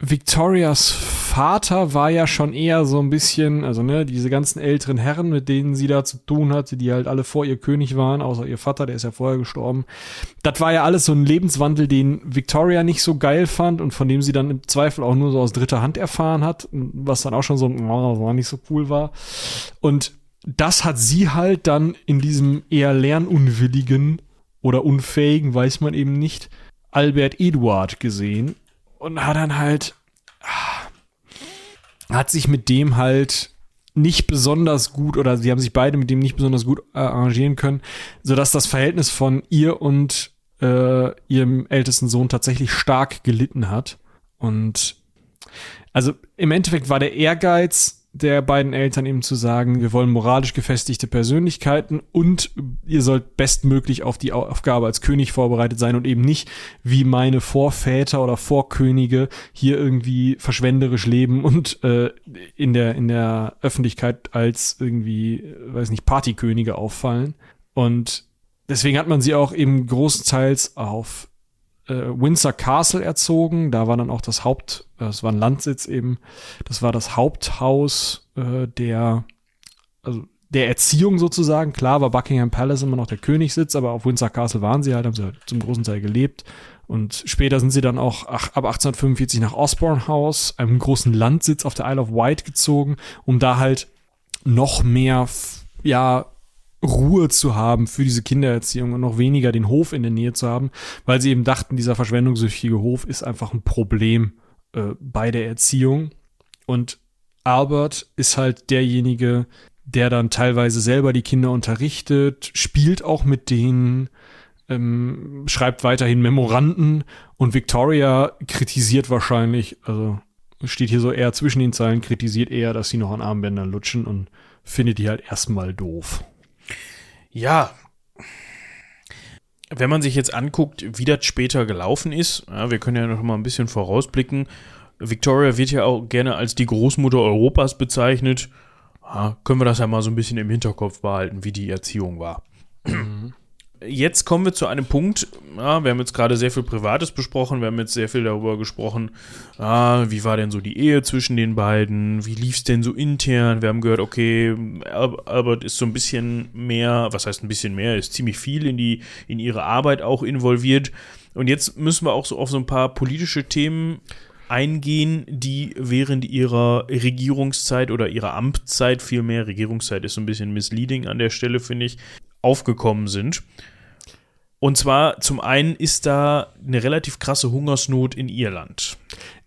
Victorias Vater war ja schon eher so ein bisschen, also ne, diese ganzen älteren Herren, mit denen sie da zu tun hatte, die halt alle vor ihr König waren, außer ihr Vater, der ist ja vorher gestorben. Das war ja alles so ein Lebenswandel, den Victoria nicht so geil fand und von dem sie dann im Zweifel auch nur so aus dritter Hand erfahren hat, was dann auch schon so oh, war nicht so cool war. Und das hat sie halt dann in diesem eher lernunwilligen oder unfähigen, weiß man eben nicht, Albert Eduard gesehen und hat dann halt, ah, hat sich mit dem halt nicht besonders gut oder sie haben sich beide mit dem nicht besonders gut äh, arrangieren können, sodass das Verhältnis von ihr und äh, ihrem ältesten Sohn tatsächlich stark gelitten hat. Und also im Endeffekt war der Ehrgeiz der beiden Eltern eben zu sagen, wir wollen moralisch gefestigte Persönlichkeiten und ihr sollt bestmöglich auf die Aufgabe als König vorbereitet sein und eben nicht wie meine Vorväter oder Vorkönige hier irgendwie verschwenderisch leben und äh, in der in der Öffentlichkeit als irgendwie, weiß nicht, Partykönige auffallen. Und deswegen hat man sie auch eben großenteils auf äh, Windsor Castle erzogen. Da war dann auch das Haupt, das war ein Landsitz eben. Das war das Haupthaus äh, der, also der Erziehung sozusagen. Klar war Buckingham Palace immer noch der Königssitz, aber auf Windsor Castle waren sie halt, haben sie halt zum großen Teil gelebt. Und später sind sie dann auch ach, ab 1845 nach Osborne House, einem großen Landsitz auf der Isle of Wight gezogen, um da halt noch mehr, ja, Ruhe zu haben für diese Kindererziehung und noch weniger den Hof in der Nähe zu haben, weil sie eben dachten, dieser verschwendungssüchtige Hof ist einfach ein Problem äh, bei der Erziehung. Und Albert ist halt derjenige, der dann teilweise selber die Kinder unterrichtet, spielt auch mit denen, ähm, schreibt weiterhin Memoranden und Victoria kritisiert wahrscheinlich, also steht hier so eher zwischen den Zeilen, kritisiert eher, dass sie noch an Armbändern lutschen und findet die halt erstmal doof. Ja. Wenn man sich jetzt anguckt, wie das später gelaufen ist, ja, wir können ja noch mal ein bisschen vorausblicken. Victoria wird ja auch gerne als die Großmutter Europas bezeichnet. Ja, können wir das ja mal so ein bisschen im Hinterkopf behalten, wie die Erziehung war. Mhm jetzt kommen wir zu einem Punkt, ja, wir haben jetzt gerade sehr viel Privates besprochen, wir haben jetzt sehr viel darüber gesprochen, ah, wie war denn so die Ehe zwischen den beiden, wie lief es denn so intern, wir haben gehört, okay, Albert ist so ein bisschen mehr, was heißt ein bisschen mehr, ist ziemlich viel in, die, in ihre Arbeit auch involviert und jetzt müssen wir auch so auf so ein paar politische Themen eingehen, die während ihrer Regierungszeit oder ihrer Amtszeit, vielmehr Regierungszeit ist so ein bisschen misleading an der Stelle, finde ich, aufgekommen sind. Und zwar zum einen ist da eine relativ krasse Hungersnot in Irland.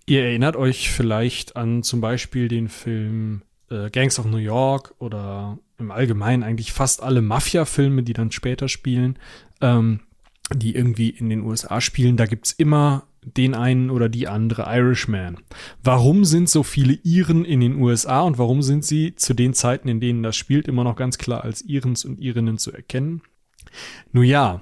Ihr erinnert euch vielleicht an zum Beispiel den Film äh, Gangs of New York oder im Allgemeinen eigentlich fast alle Mafia-Filme, die dann später spielen, ähm, die irgendwie in den USA spielen. Da gibt es immer den einen oder die andere Irishman. Warum sind so viele Iren in den USA und warum sind sie zu den Zeiten, in denen das spielt, immer noch ganz klar als Irens und Irinnen zu erkennen? Nun ja,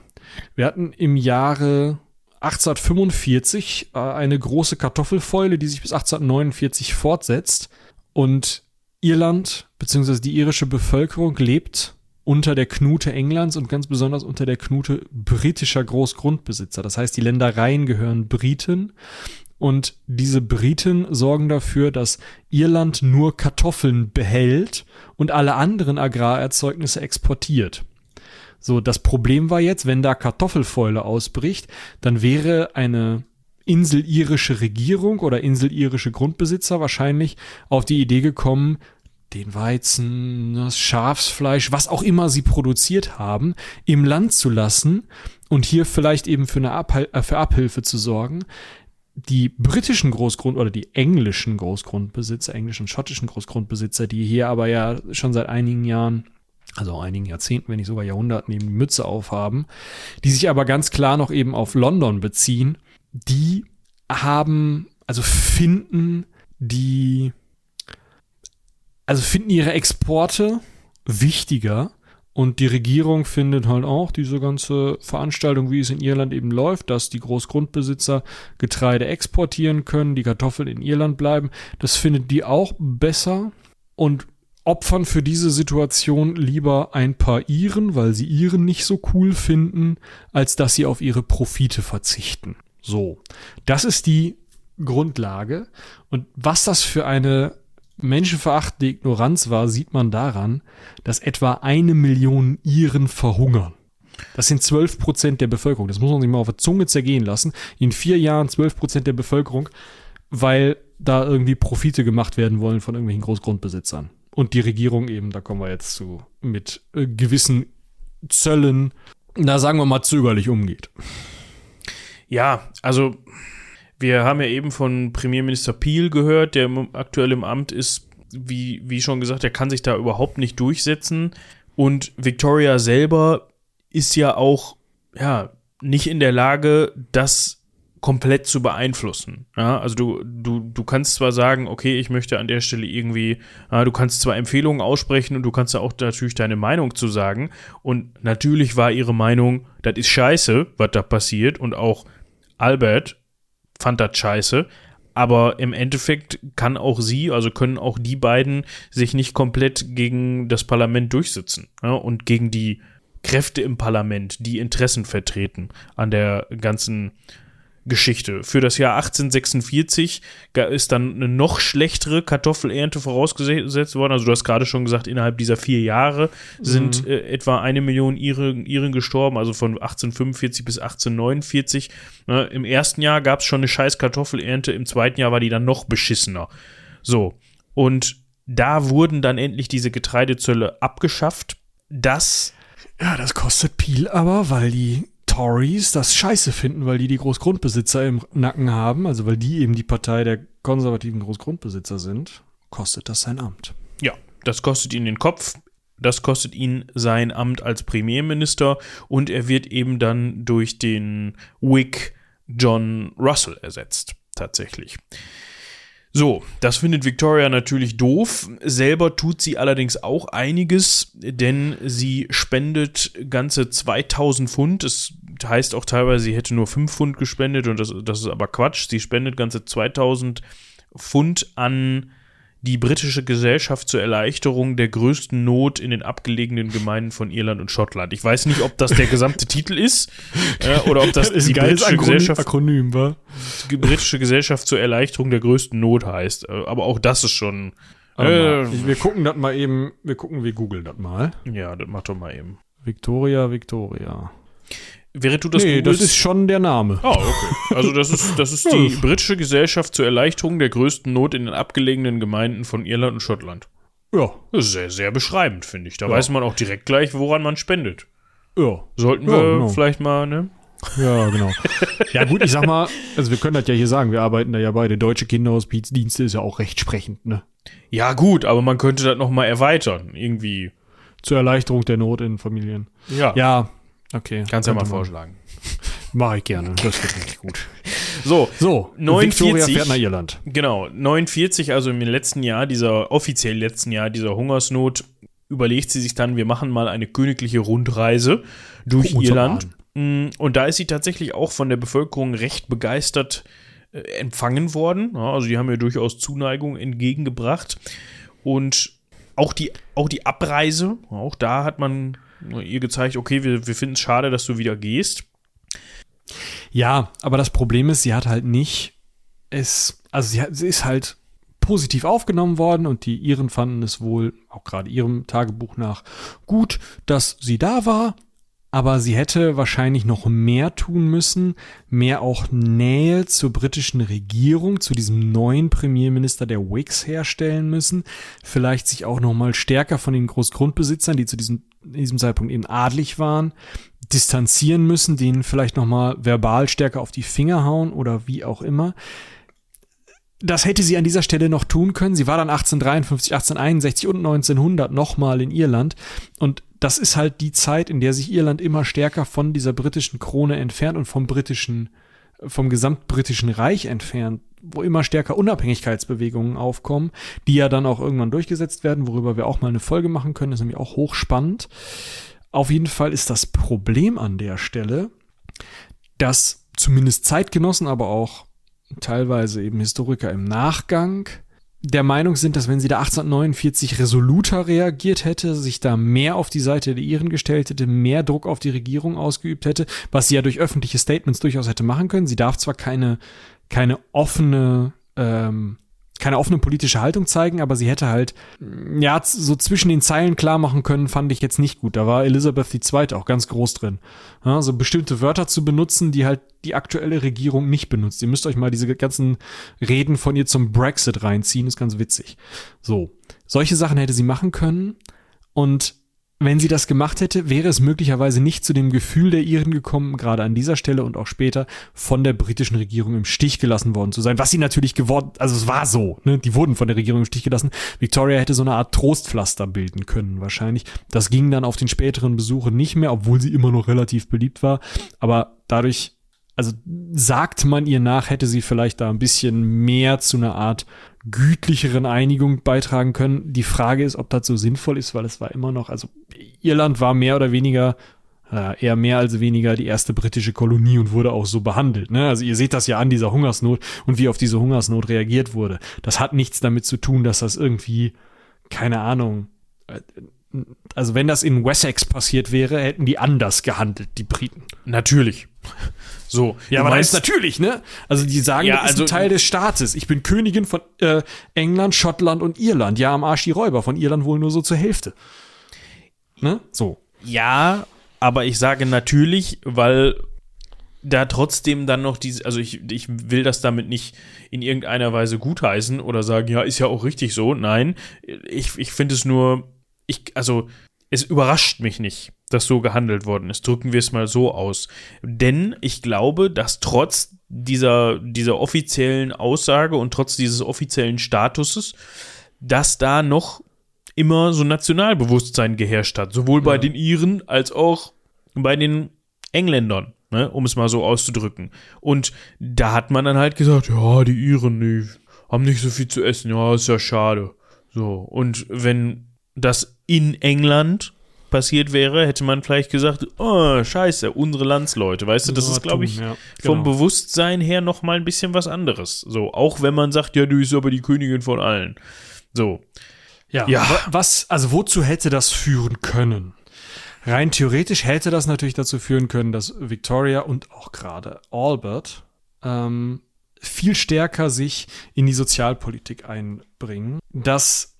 wir hatten im Jahre 1845 äh, eine große Kartoffelfäule, die sich bis 1849 fortsetzt und Irland bzw. die irische Bevölkerung lebt unter der Knute Englands und ganz besonders unter der Knute britischer Großgrundbesitzer. Das heißt, die Ländereien gehören Briten und diese Briten sorgen dafür, dass Irland nur Kartoffeln behält und alle anderen Agrarerzeugnisse exportiert. So, das Problem war jetzt, wenn da Kartoffelfäule ausbricht, dann wäre eine inselirische Regierung oder inselirische Grundbesitzer wahrscheinlich auf die Idee gekommen, den Weizen, das Schafsfleisch, was auch immer sie produziert haben, im Land zu lassen und hier vielleicht eben für eine Abhil äh, für Abhilfe zu sorgen. Die britischen Großgrund- oder die englischen Großgrundbesitzer, englischen und schottischen Großgrundbesitzer, die hier aber ja schon seit einigen Jahren also einigen Jahrzehnten, wenn nicht sogar Jahrhunderten eben die Mütze aufhaben, die sich aber ganz klar noch eben auf London beziehen, die haben, also finden die also finden ihre Exporte wichtiger und die Regierung findet halt auch diese ganze Veranstaltung, wie es in Irland eben läuft, dass die Großgrundbesitzer Getreide exportieren können, die Kartoffeln in Irland bleiben. Das findet die auch besser und opfern für diese Situation lieber ein paar Iren, weil sie Iren nicht so cool finden, als dass sie auf ihre Profite verzichten. So, das ist die Grundlage. Und was das für eine menschenverachtende Ignoranz war, sieht man daran, dass etwa eine Million Iren verhungern. Das sind 12 Prozent der Bevölkerung. Das muss man sich mal auf der Zunge zergehen lassen. In vier Jahren 12 Prozent der Bevölkerung, weil da irgendwie Profite gemacht werden wollen von irgendwelchen Großgrundbesitzern. Und die Regierung eben, da kommen wir jetzt zu, mit äh, gewissen Zöllen, da sagen wir mal zögerlich umgeht. Ja, also wir haben ja eben von Premierminister Peel gehört, der aktuell im Amt ist. Wie, wie schon gesagt, er kann sich da überhaupt nicht durchsetzen. Und Victoria selber ist ja auch, ja, nicht in der Lage, das komplett zu beeinflussen. Ja, also du, du, du kannst zwar sagen, okay, ich möchte an der Stelle irgendwie, ja, du kannst zwar Empfehlungen aussprechen und du kannst ja auch natürlich deine Meinung zu sagen. Und natürlich war ihre Meinung, das ist scheiße, was da passiert. Und auch Albert fand das scheiße. Aber im Endeffekt kann auch sie, also können auch die beiden sich nicht komplett gegen das Parlament durchsetzen ja, und gegen die Kräfte im Parlament, die Interessen vertreten an der ganzen Geschichte. Für das Jahr 1846 ist dann eine noch schlechtere Kartoffelernte vorausgesetzt worden. Also du hast gerade schon gesagt, innerhalb dieser vier Jahre sind mhm. äh, etwa eine Million Iren, Iren gestorben, also von 1845 bis 1849. Ne, Im ersten Jahr gab es schon eine scheiß Kartoffelernte, im zweiten Jahr war die dann noch beschissener. So, und da wurden dann endlich diese Getreidezölle abgeschafft. Das Ja, das kostet Peel aber, weil die Tories das scheiße finden, weil die die Großgrundbesitzer im Nacken haben, also weil die eben die Partei der konservativen Großgrundbesitzer sind, kostet das sein Amt. Ja, das kostet ihn den Kopf. Das kostet ihn sein Amt als Premierminister und er wird eben dann durch den Whig John Russell ersetzt, tatsächlich. So, das findet Victoria natürlich doof. Selber tut sie allerdings auch einiges, denn sie spendet ganze 2000 Pfund. Es heißt auch teilweise, sie hätte nur 5 Pfund gespendet und das, das ist aber Quatsch. Sie spendet ganze 2000 Pfund an die britische Gesellschaft zur Erleichterung der größten Not in den abgelegenen Gemeinden von Irland und Schottland. Ich weiß nicht, ob das der gesamte Titel ist äh, oder ob das, Das die britische Akronym, Gesellschaft, Akronym, wa? die britische Gesellschaft zur Erleichterung der größten Not heißt. Äh, Aber auch das ist schon. Äh. Ich- wir gucken das mal eben, wir gucken, wir googeln das mal. ja, das macht doch mal eben. Victoria, Victoria. Wäre du das nee, das googelst- ist schon der Name. Ah, okay. Also das ist, das ist [LAUGHS] die britische Gesellschaft zur Erleichterung der größten Not in den abgelegenen Gemeinden von Irland und Schottland. Ja, Das ist sehr, sehr beschreibend, finde ich. Da Ja. weiß man auch direkt gleich, woran man spendet. ja. Sollten Ja, wir genau. vielleicht mal, ne? Ja, genau. [LAUGHS] ja, gut, ich sag mal, also wir können das ja hier sagen, wir arbeiten da ja beide. Deutsche Kinderhospizdienste ist ja auch rechtsprechend, ne? Ja, gut, aber man könnte das nochmal erweitern. Irgendwie. Zur Erleichterung der Not in Familien. Ja. Ja, okay. Kannst ja mal vorschlagen. [LAUGHS] Mach ich gerne. Das wird richtig gut. [LAUGHS] So, So, 49. Victoria fährt nach Irland. Genau, 49, also im letzten Jahr, dieser offiziell letzten Jahr dieser Hungersnot, überlegt sie sich dann, wir machen mal eine königliche Rundreise durch uns Irland. Mm, Und da ist sie tatsächlich auch von der Bevölkerung recht begeistert äh, empfangen worden. Ja, also die haben ihr durchaus Zuneigung entgegengebracht. Und auch die, auch die Abreise, auch da hat man ihr gezeigt, okay, wir, wir finden es schade, dass du wieder gehst. Ja, aber das Problem ist, sie hat halt nicht es, also sie, hat, sie ist halt positiv aufgenommen worden und die Iren fanden es wohl, auch gerade ihrem Tagebuch nach, gut, dass sie da war. Aber sie hätte wahrscheinlich noch mehr tun müssen, mehr auch Nähe zur britischen Regierung, zu diesem neuen Premierminister der Whigs herstellen müssen, vielleicht sich auch noch mal stärker von den Großgrundbesitzern, die zu diesem, diesem Zeitpunkt eben adlig waren, distanzieren müssen, denen vielleicht noch mal verbal stärker auf die Finger hauen oder wie auch immer. Das hätte sie an dieser Stelle noch tun können. Sie war dann 1853, 1861 und 1900 nochmal in Irland. Und das ist halt die Zeit, in der sich Irland immer stärker von dieser britischen Krone entfernt und vom britischen, vom gesamtbritischen Reich entfernt, wo immer stärker Unabhängigkeitsbewegungen aufkommen, die ja dann auch irgendwann durchgesetzt werden, worüber wir auch mal eine Folge machen können. Das ist nämlich auch hochspannend. Auf jeden Fall ist das Problem an der Stelle, dass zumindest Zeitgenossen, aber auch teilweise eben Historiker im Nachgang der Meinung sind, dass wenn sie da 1849 resoluter reagiert hätte, sich da mehr auf die Seite der Iren gestellt hätte, mehr Druck auf die Regierung ausgeübt hätte, was sie ja durch öffentliche Statements durchaus hätte machen können. Sie darf zwar keine, keine offene, ähm, keine offene politische Haltung zeigen, aber sie hätte halt, ja, so zwischen den Zeilen klar machen können, fand ich jetzt nicht gut. Da war Elisabeth II. auch ganz groß drin. Ja, so bestimmte Wörter zu benutzen, die halt die aktuelle Regierung nicht benutzt. Ihr müsst euch mal diese ganzen Reden von ihr zum Brexit reinziehen, ist ganz witzig. So, solche Sachen hätte sie machen können und wenn sie das gemacht hätte, wäre es möglicherweise nicht zu dem Gefühl der Iren gekommen, gerade an dieser Stelle und auch später, von der britischen Regierung im Stich gelassen worden zu sein. Was sie natürlich geworden, also es war so, ne? die wurden von der Regierung im Stich gelassen. Victoria hätte so eine Art Trostpflaster bilden können, wahrscheinlich. Das ging dann auf den späteren Besuchen nicht mehr, obwohl sie immer noch relativ beliebt war. Aber dadurch also sagt man ihr nach, hätte sie vielleicht da ein bisschen mehr zu einer Art gütlicheren Einigung beitragen können. Die Frage ist, ob das so sinnvoll ist, weil es war immer noch, also Irland war mehr oder weniger, äh, eher mehr als weniger die erste britische Kolonie und wurde auch so behandelt. Ne? Also ihr seht das ja an dieser Hungersnot und wie auf diese Hungersnot reagiert wurde. Das hat nichts damit zu tun, dass das irgendwie, keine Ahnung, äh, also wenn das in Wessex passiert wäre, hätten die anders gehandelt, die Briten. Natürlich. So, Ja, aber meinst- das ist natürlich, ne? Also die sagen, Ja, das ist also- ein Teil des Staates. Ich bin Königin von äh, England, Schottland und Irland. Ja, am Arsch die Räuber. Von Irland wohl nur so zur Hälfte. Ne? So. Ja, aber ich sage natürlich, weil da trotzdem dann noch diese, also ich, ich will das damit nicht in irgendeiner Weise gutheißen oder sagen, ja, ist ja auch richtig so. Nein, ich, ich finde es nur, ich, also es überrascht mich nicht, dass so gehandelt worden ist. Drücken wir es mal so aus. Denn ich glaube, dass trotz dieser, dieser offiziellen Aussage und trotz dieses offiziellen Statuses, dass da noch immer so Nationalbewusstsein geherrscht hat. Sowohl ja. bei den Iren als auch bei den Engländern, ne, um es mal so auszudrücken. Und da hat man dann halt gesagt, ja, die Iren, die haben nicht so viel zu essen, ja, ist ja schade. So, und wenn das in England passiert wäre, hätte man vielleicht gesagt, oh, scheiße, unsere Landsleute, weißt du, das ist, glaube ich, ja, genau. vom Bewusstsein her noch mal ein bisschen was anderes. So, auch wenn man sagt, ja, du bist aber die Königin von allen. So. Ja, ja. was, also wozu hätte das führen können? Rein theoretisch hätte das natürlich dazu führen können, dass Victoria und auch gerade Albert ähm, viel stärker sich in die Sozialpolitik einbringen. Das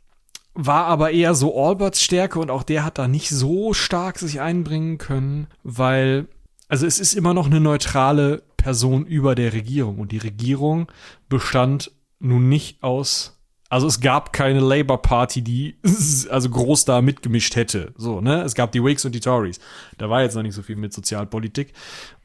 war aber eher so Alberts Stärke und auch der hat da nicht so stark sich einbringen können, weil, also es ist immer noch eine neutrale Person über der Regierung und die Regierung bestand nun nicht aus also es gab keine Labour Party, die [LAUGHS] also groß da mitgemischt hätte. So, ne? Es gab die Whigs und die Tories. Da war jetzt noch nicht so viel mit Sozialpolitik.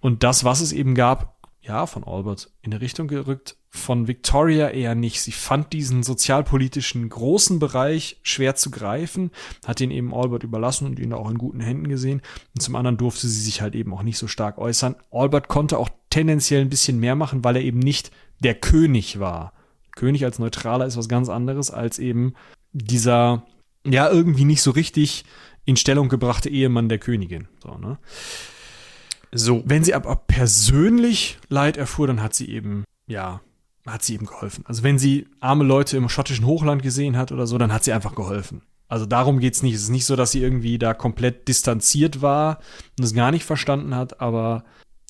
Und das, was es eben gab, ja, von Albert in eine Richtung gerückt, von Victoria eher nicht. Sie fand diesen sozialpolitischen großen Bereich schwer zu greifen, hat ihn eben Albert überlassen und ihn auch in guten Händen gesehen. Und zum anderen durfte sie sich halt eben auch nicht so stark äußern. Albert konnte auch tendenziell ein bisschen mehr machen, weil er eben nicht der König war. König als Neutraler ist was ganz anderes als eben dieser, ja, irgendwie nicht so richtig in Stellung gebrachte Ehemann der Königin. So, ne? So. Wenn sie aber persönlich Leid erfuhr, dann hat sie eben, ja, hat sie eben geholfen. Also wenn sie arme Leute im schottischen Hochland gesehen hat oder so, dann hat sie einfach geholfen. Also darum geht's nicht. Es ist nicht so, dass sie irgendwie da komplett distanziert war und es gar nicht verstanden hat, aber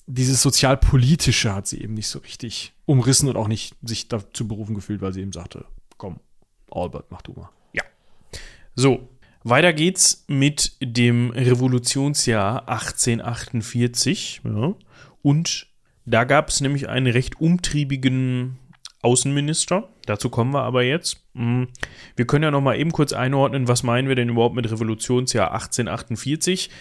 dieses sozialpolitische hat sie eben nicht so richtig umrissen und auch nicht sich dazu berufen gefühlt, weil sie eben sagte, komm, Albert, mach du mal. Ja. So, weiter geht's mit dem Revolutionsjahr 1848. Ja. Und da gab es nämlich einen recht umtriebigen Außenminister. Dazu kommen wir aber jetzt. Hm. Wir können ja noch mal eben kurz einordnen, was meinen wir denn überhaupt mit Revolutionsjahr 1848?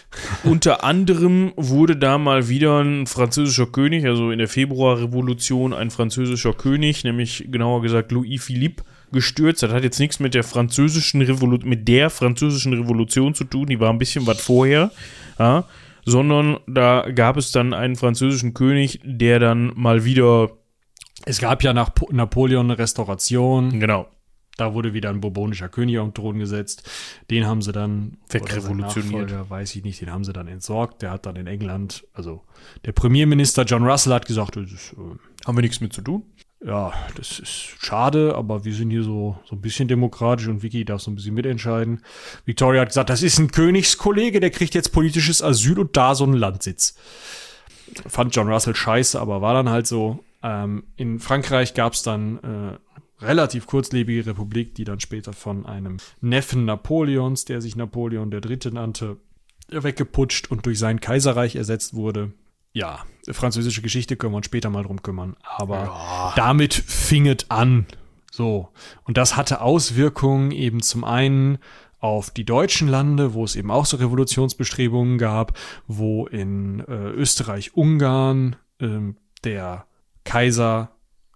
[LAUGHS] Unter anderem wurde da mal wieder ein französischer König, also in der Februarrevolution ein französischer König, nämlich genauer gesagt Louis Philippe, gestürzt. Das hat jetzt nichts mit der französischen Revolution, mit der französischen Revolution zu tun. Die war ein bisschen was vorher. Ja, sondern da gab es dann einen französischen König, der dann mal wieder es gab ja nach Napoleon eine Restauration. Genau. Da wurde wieder ein bourbonischer König auf den Thron gesetzt. Den haben sie dann wegrevolutioniert. Weiß ich nicht, den haben sie dann entsorgt. Der hat dann in England, also der Premierminister John Russell hat gesagt, das ist, äh, haben wir nichts mit zu tun. Ja, das ist schade, aber wir sind hier so, so ein bisschen demokratisch und Vicky darf so ein bisschen mitentscheiden. Victoria hat gesagt, das ist ein Königskollege, der kriegt jetzt politisches Asyl und da so einen Landsitz. Fand John Russell scheiße, aber war dann halt so. Ähm, in Frankreich gab es dann äh, relativ kurzlebige Republik, die dann später von einem Neffen Napoleons, der sich Napoleon III. nannte, weggeputscht und durch sein Kaiserreich ersetzt wurde. Ja, französische Geschichte können wir uns später mal drum kümmern. Aber ja. damit fing es an. So. Und das hatte Auswirkungen eben zum einen auf die deutschen Lande, wo es eben auch so Revolutionsbestrebungen gab, wo in äh, Österreich, Ungarn äh, der Kaiser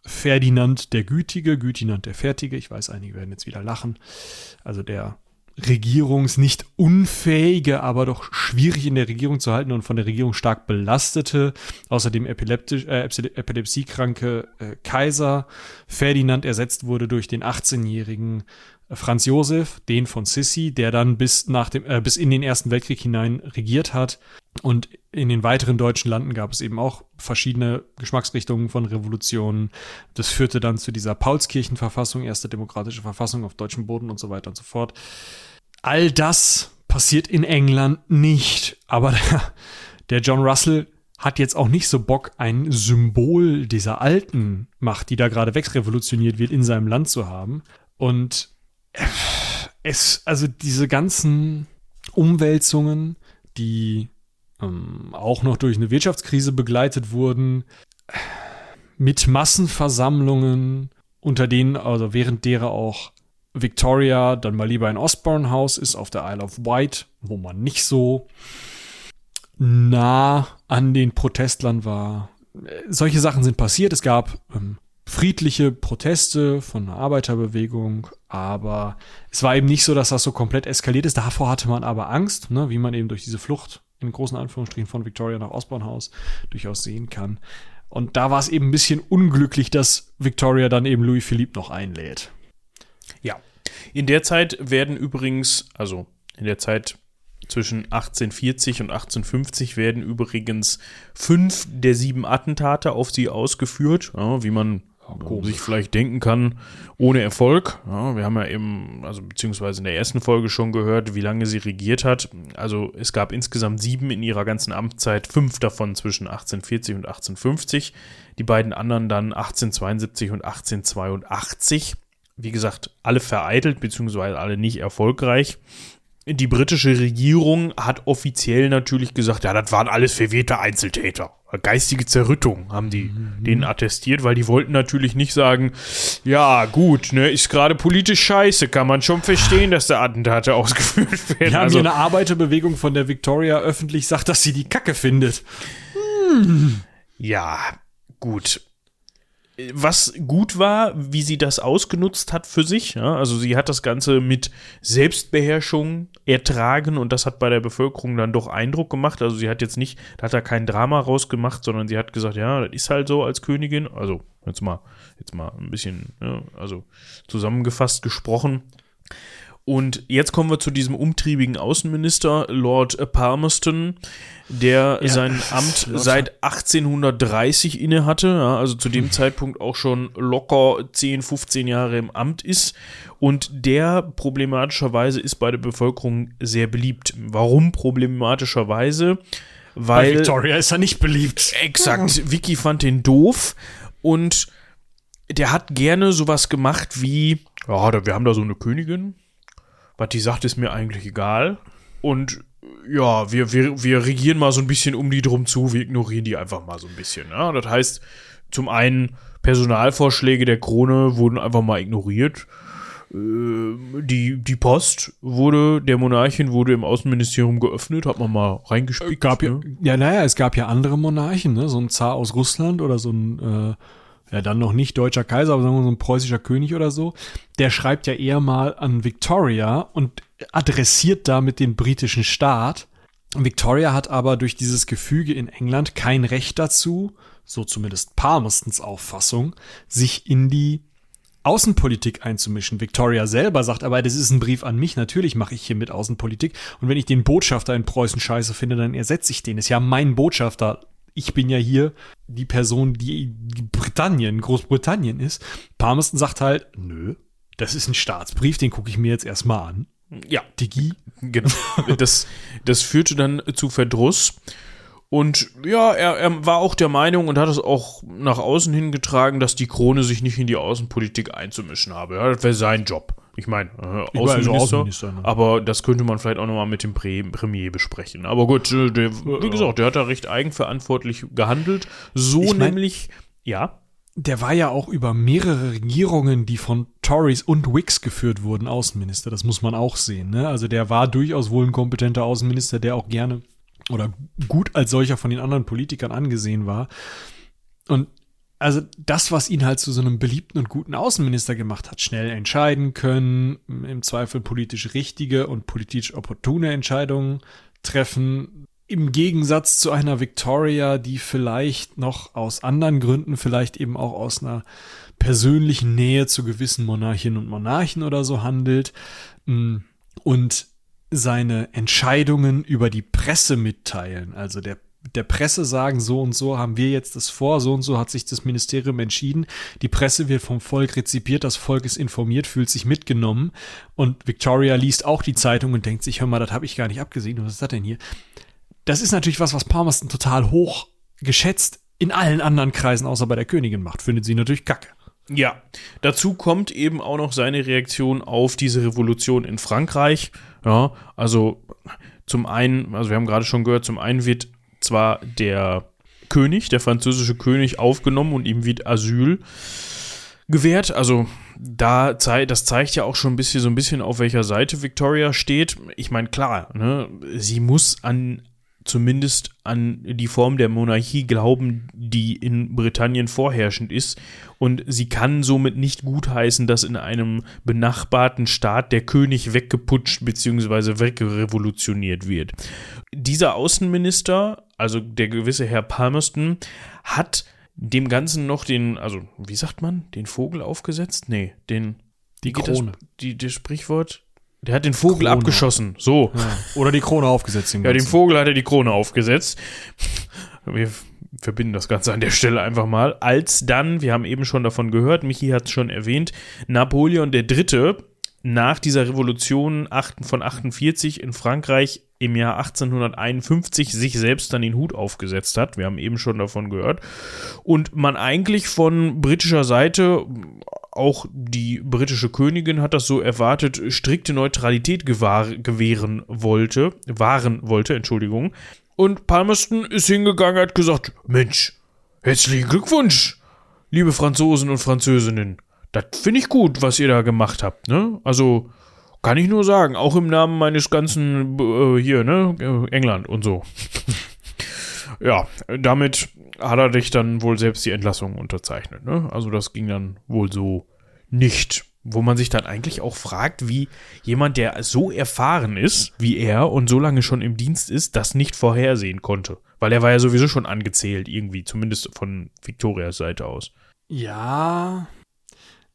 Ferdinand der Gütige, Gütinand der Fertige, ich weiß, einige werden jetzt wieder lachen, also der Regierungs nicht unfähige, aber doch schwierig in der Regierung zu halten und von der Regierung stark belastete, außerdem epileptisch, äh, epilepsiekranke äh, Kaiser Ferdinand ersetzt wurde durch den 18-jährigen Franz Josef, den von Sissi, der dann bis nach dem äh, bis in den Ersten Weltkrieg hinein regiert hat. Und in den weiteren deutschen Landen gab es eben auch verschiedene Geschmacksrichtungen von Revolutionen. Das führte dann zu dieser Paulskirchenverfassung, erste demokratische Verfassung auf deutschem Boden und so weiter und so fort. All das passiert in England nicht. Aber der, John Russell hat jetzt auch nicht so Bock, ein Symbol dieser alten Macht, die da gerade wegrevolutioniert wird, in seinem Land zu haben. Und es, also diese ganzen Umwälzungen, die ähm, auch noch durch eine Wirtschaftskrise begleitet wurden, mit Massenversammlungen, unter denen, also während derer auch Victoria dann mal lieber in Osborne House ist, auf der Isle of Wight, wo man nicht so nah an den Protestlern war. Solche Sachen sind passiert. Es gab ähm, friedliche Proteste von der Arbeiterbewegung, aber es war eben nicht so, dass das so komplett eskaliert ist. Davor hatte man aber Angst, ne, wie man eben durch diese Flucht in großen Anführungsstrichen von Victoria nach Osborne House durchaus sehen kann. Und da war es eben ein bisschen unglücklich, dass Victoria dann eben Louis Philippe noch einlädt. In der Zeit werden übrigens, also in der Zeit zwischen 1840 und 1850 werden übrigens fünf der sieben Attentate auf sie ausgeführt, ja, wie man ja, sich vielleicht denken kann, ohne Erfolg. Ja, wir haben ja eben, also beziehungsweise in der ersten Folge schon gehört, wie lange sie regiert hat. Also es gab insgesamt sieben in ihrer ganzen Amtszeit, fünf davon zwischen 1840 und 1850, die beiden anderen dann 1872 und 1882. Wie gesagt, alle vereitelt, beziehungsweise alle nicht erfolgreich die britische Regierung hat offiziell natürlich gesagt, ja, das waren alles verwehte Einzeltäter. Geistige Zerrüttung haben die mhm. denen attestiert, weil die wollten natürlich nicht sagen, ja, gut, ne, ist gerade politisch scheiße, kann man schon verstehen, dass da Attentate [LAUGHS] ausgeführt werden. Wir haben also, hier eine Arbeiterbewegung von der Victoria öffentlich sagt, dass sie die Kacke findet. Hm. Ja, gut was gut war, wie sie das ausgenutzt hat für sich. Ja? Also sie hat das Ganze mit Selbstbeherrschung ertragen und das hat bei der Bevölkerung dann doch Eindruck gemacht. Also sie hat jetzt nicht, da hat er kein Drama rausgemacht, sondern sie hat gesagt, ja, das ist halt so als Königin. Also jetzt mal, jetzt mal ein bisschen, ja, also zusammengefasst gesprochen. Und jetzt kommen wir zu diesem umtriebigen Außenminister, Lord Palmerston, der ja, sein Amt seit 1830 innehatte, ja, also zu dem hm. Zeitpunkt auch schon locker 10, 15 Jahre im Amt ist. Und der problematischerweise ist bei der Bevölkerung sehr beliebt. Warum problematischerweise? Weil. Bei Victoria ist er nicht beliebt. Exakt. Vicky fand den doof und der hat gerne sowas gemacht wie, ja, wir haben da so eine Königin, was die sagt, ist mir eigentlich egal. Und ja, wir, wir, wir regieren mal so ein bisschen um die drum zu, wir ignorieren die einfach mal so ein bisschen. Ja? Das heißt, zum einen, Personalvorschläge der Krone wurden einfach mal ignoriert. Äh, die, die Post wurde, der Monarchin wurde im Außenministerium geöffnet, hat man mal reingespickt. Gab ja, ne? ja, naja, es gab ja andere Monarchen, ne? so ein Zar aus Russland oder so ein äh, ja dann noch nicht deutscher Kaiser, aber sagen wir so ein preußischer König oder so, der schreibt ja eher mal an Victoria und adressiert damit den britischen Staat. Victoria hat aber durch dieses Gefüge in England kein Recht dazu, so zumindest Palmerstons Auffassung, sich in die Außenpolitik einzumischen. Victoria selber sagt aber, das ist ein Brief an mich, natürlich mache ich hier mit Außenpolitik und wenn ich den Botschafter in Preußen scheiße finde, dann ersetze ich den. Ist ja mein Botschafter, ich bin ja hier die Person, die Britannien, Großbritannien ist. Palmerston sagt halt, nö, das ist ein Staatsbrief, den gucke ich mir jetzt erstmal an. Ja. Digi. Genau. [LAUGHS] Das, das führte dann zu Verdruss. Und ja, er, er war auch der Meinung und hat es auch nach außen hingetragen, dass die Krone sich nicht in die Außenpolitik einzumischen habe. Ja, das wäre sein Job. Ich meine, äh, Außenminister, Außenminister ne? aber das könnte man vielleicht auch nochmal mit dem Premier besprechen. Aber gut, äh, der, wie gesagt, der hat da recht eigenverantwortlich gehandelt. So ich mein, nämlich, ja. Der war ja auch über mehrere Regierungen, die von Tories und Whigs geführt wurden, Außenminister. Das muss man auch sehen. Ne? Also der war durchaus wohl ein kompetenter Außenminister, der auch gerne oder gut als solcher von den anderen Politikern angesehen war. Und also das, was ihn halt zu so einem beliebten und guten Außenminister gemacht hat, schnell entscheiden können, im Zweifel politisch richtige und politisch opportune Entscheidungen treffen, im Gegensatz zu einer Victoria, die vielleicht noch aus anderen Gründen, vielleicht eben auch aus einer persönlichen Nähe zu gewissen Monarchinnen und Monarchen oder so handelt mm, und seine Entscheidungen über die Presse mitteilen. Also der der Presse sagen, so und so haben wir jetzt das vor, so und so hat sich das Ministerium entschieden. Die Presse wird vom Volk rezipiert, das Volk ist informiert, fühlt sich mitgenommen und Victoria liest auch die Zeitung und denkt sich, hör mal, das habe ich gar nicht abgesehen, was ist das denn hier? Das ist natürlich was, was Palmerston total hoch geschätzt in allen anderen Kreisen außer bei der Königin macht, findet sie natürlich kacke. Ja, dazu kommt eben auch noch seine Reaktion auf diese Revolution in Frankreich. Ja, also zum einen, also wir haben gerade schon gehört, zum einen wird zwar der König, der französische König, aufgenommen und ihm wird Asyl gewährt. Also da zei das zeigt ja auch schon ein bisschen so ein bisschen auf welcher Seite Victoria steht. Ich meine klar, ne, sie muss an zumindest an die Form der Monarchie glauben, die in Britannien vorherrschend ist. Und sie kann somit nicht gutheißen, dass in einem benachbarten Staat der König weggeputscht bzw. wegrevolutioniert wird. Dieser Außenminister, also der gewisse Herr Palmerston, hat dem Ganzen noch den, also wie sagt man, den Vogel aufgesetzt? Nee, den. Die Krone. Das, die, das Sprichwort der hat den Vogel Krone. abgeschossen. So. Ja. Oder die Krone aufgesetzt. ja, dem Vogel hat er die Krone aufgesetzt. Wir verbinden das Ganze an der Stelle einfach mal. Als dann, wir haben eben schon davon gehört, Michi hat es schon erwähnt, Napoleon III. nach dieser Revolution von 48 in Frankreich im Jahr 1851 sich selbst dann den Hut aufgesetzt hat. Wir haben eben schon davon gehört. Und man eigentlich von britischer Seite auch die britische Königin hat das so erwartet, strikte Neutralität gewahr, gewähren wollte, wahren wollte, Entschuldigung. Und Palmerston ist hingegangen, hat gesagt, Mensch, herzlichen Glückwunsch, liebe Franzosen und Französinnen. Das finde ich gut, was ihr da gemacht habt, ne? Also, kann ich nur sagen, auch im Namen meines ganzen, äh, hier, ne, England und so. [LAUGHS] ja, damit hat er dich dann wohl selbst die Entlassung unterzeichnet. Ne? Also das ging dann wohl so nicht. Wo man sich dann eigentlich auch fragt, wie jemand, der so erfahren ist wie er und so lange schon im Dienst ist, das nicht vorhersehen konnte. Weil er war ja sowieso schon angezählt, irgendwie, zumindest von Victorias Seite aus. Ja,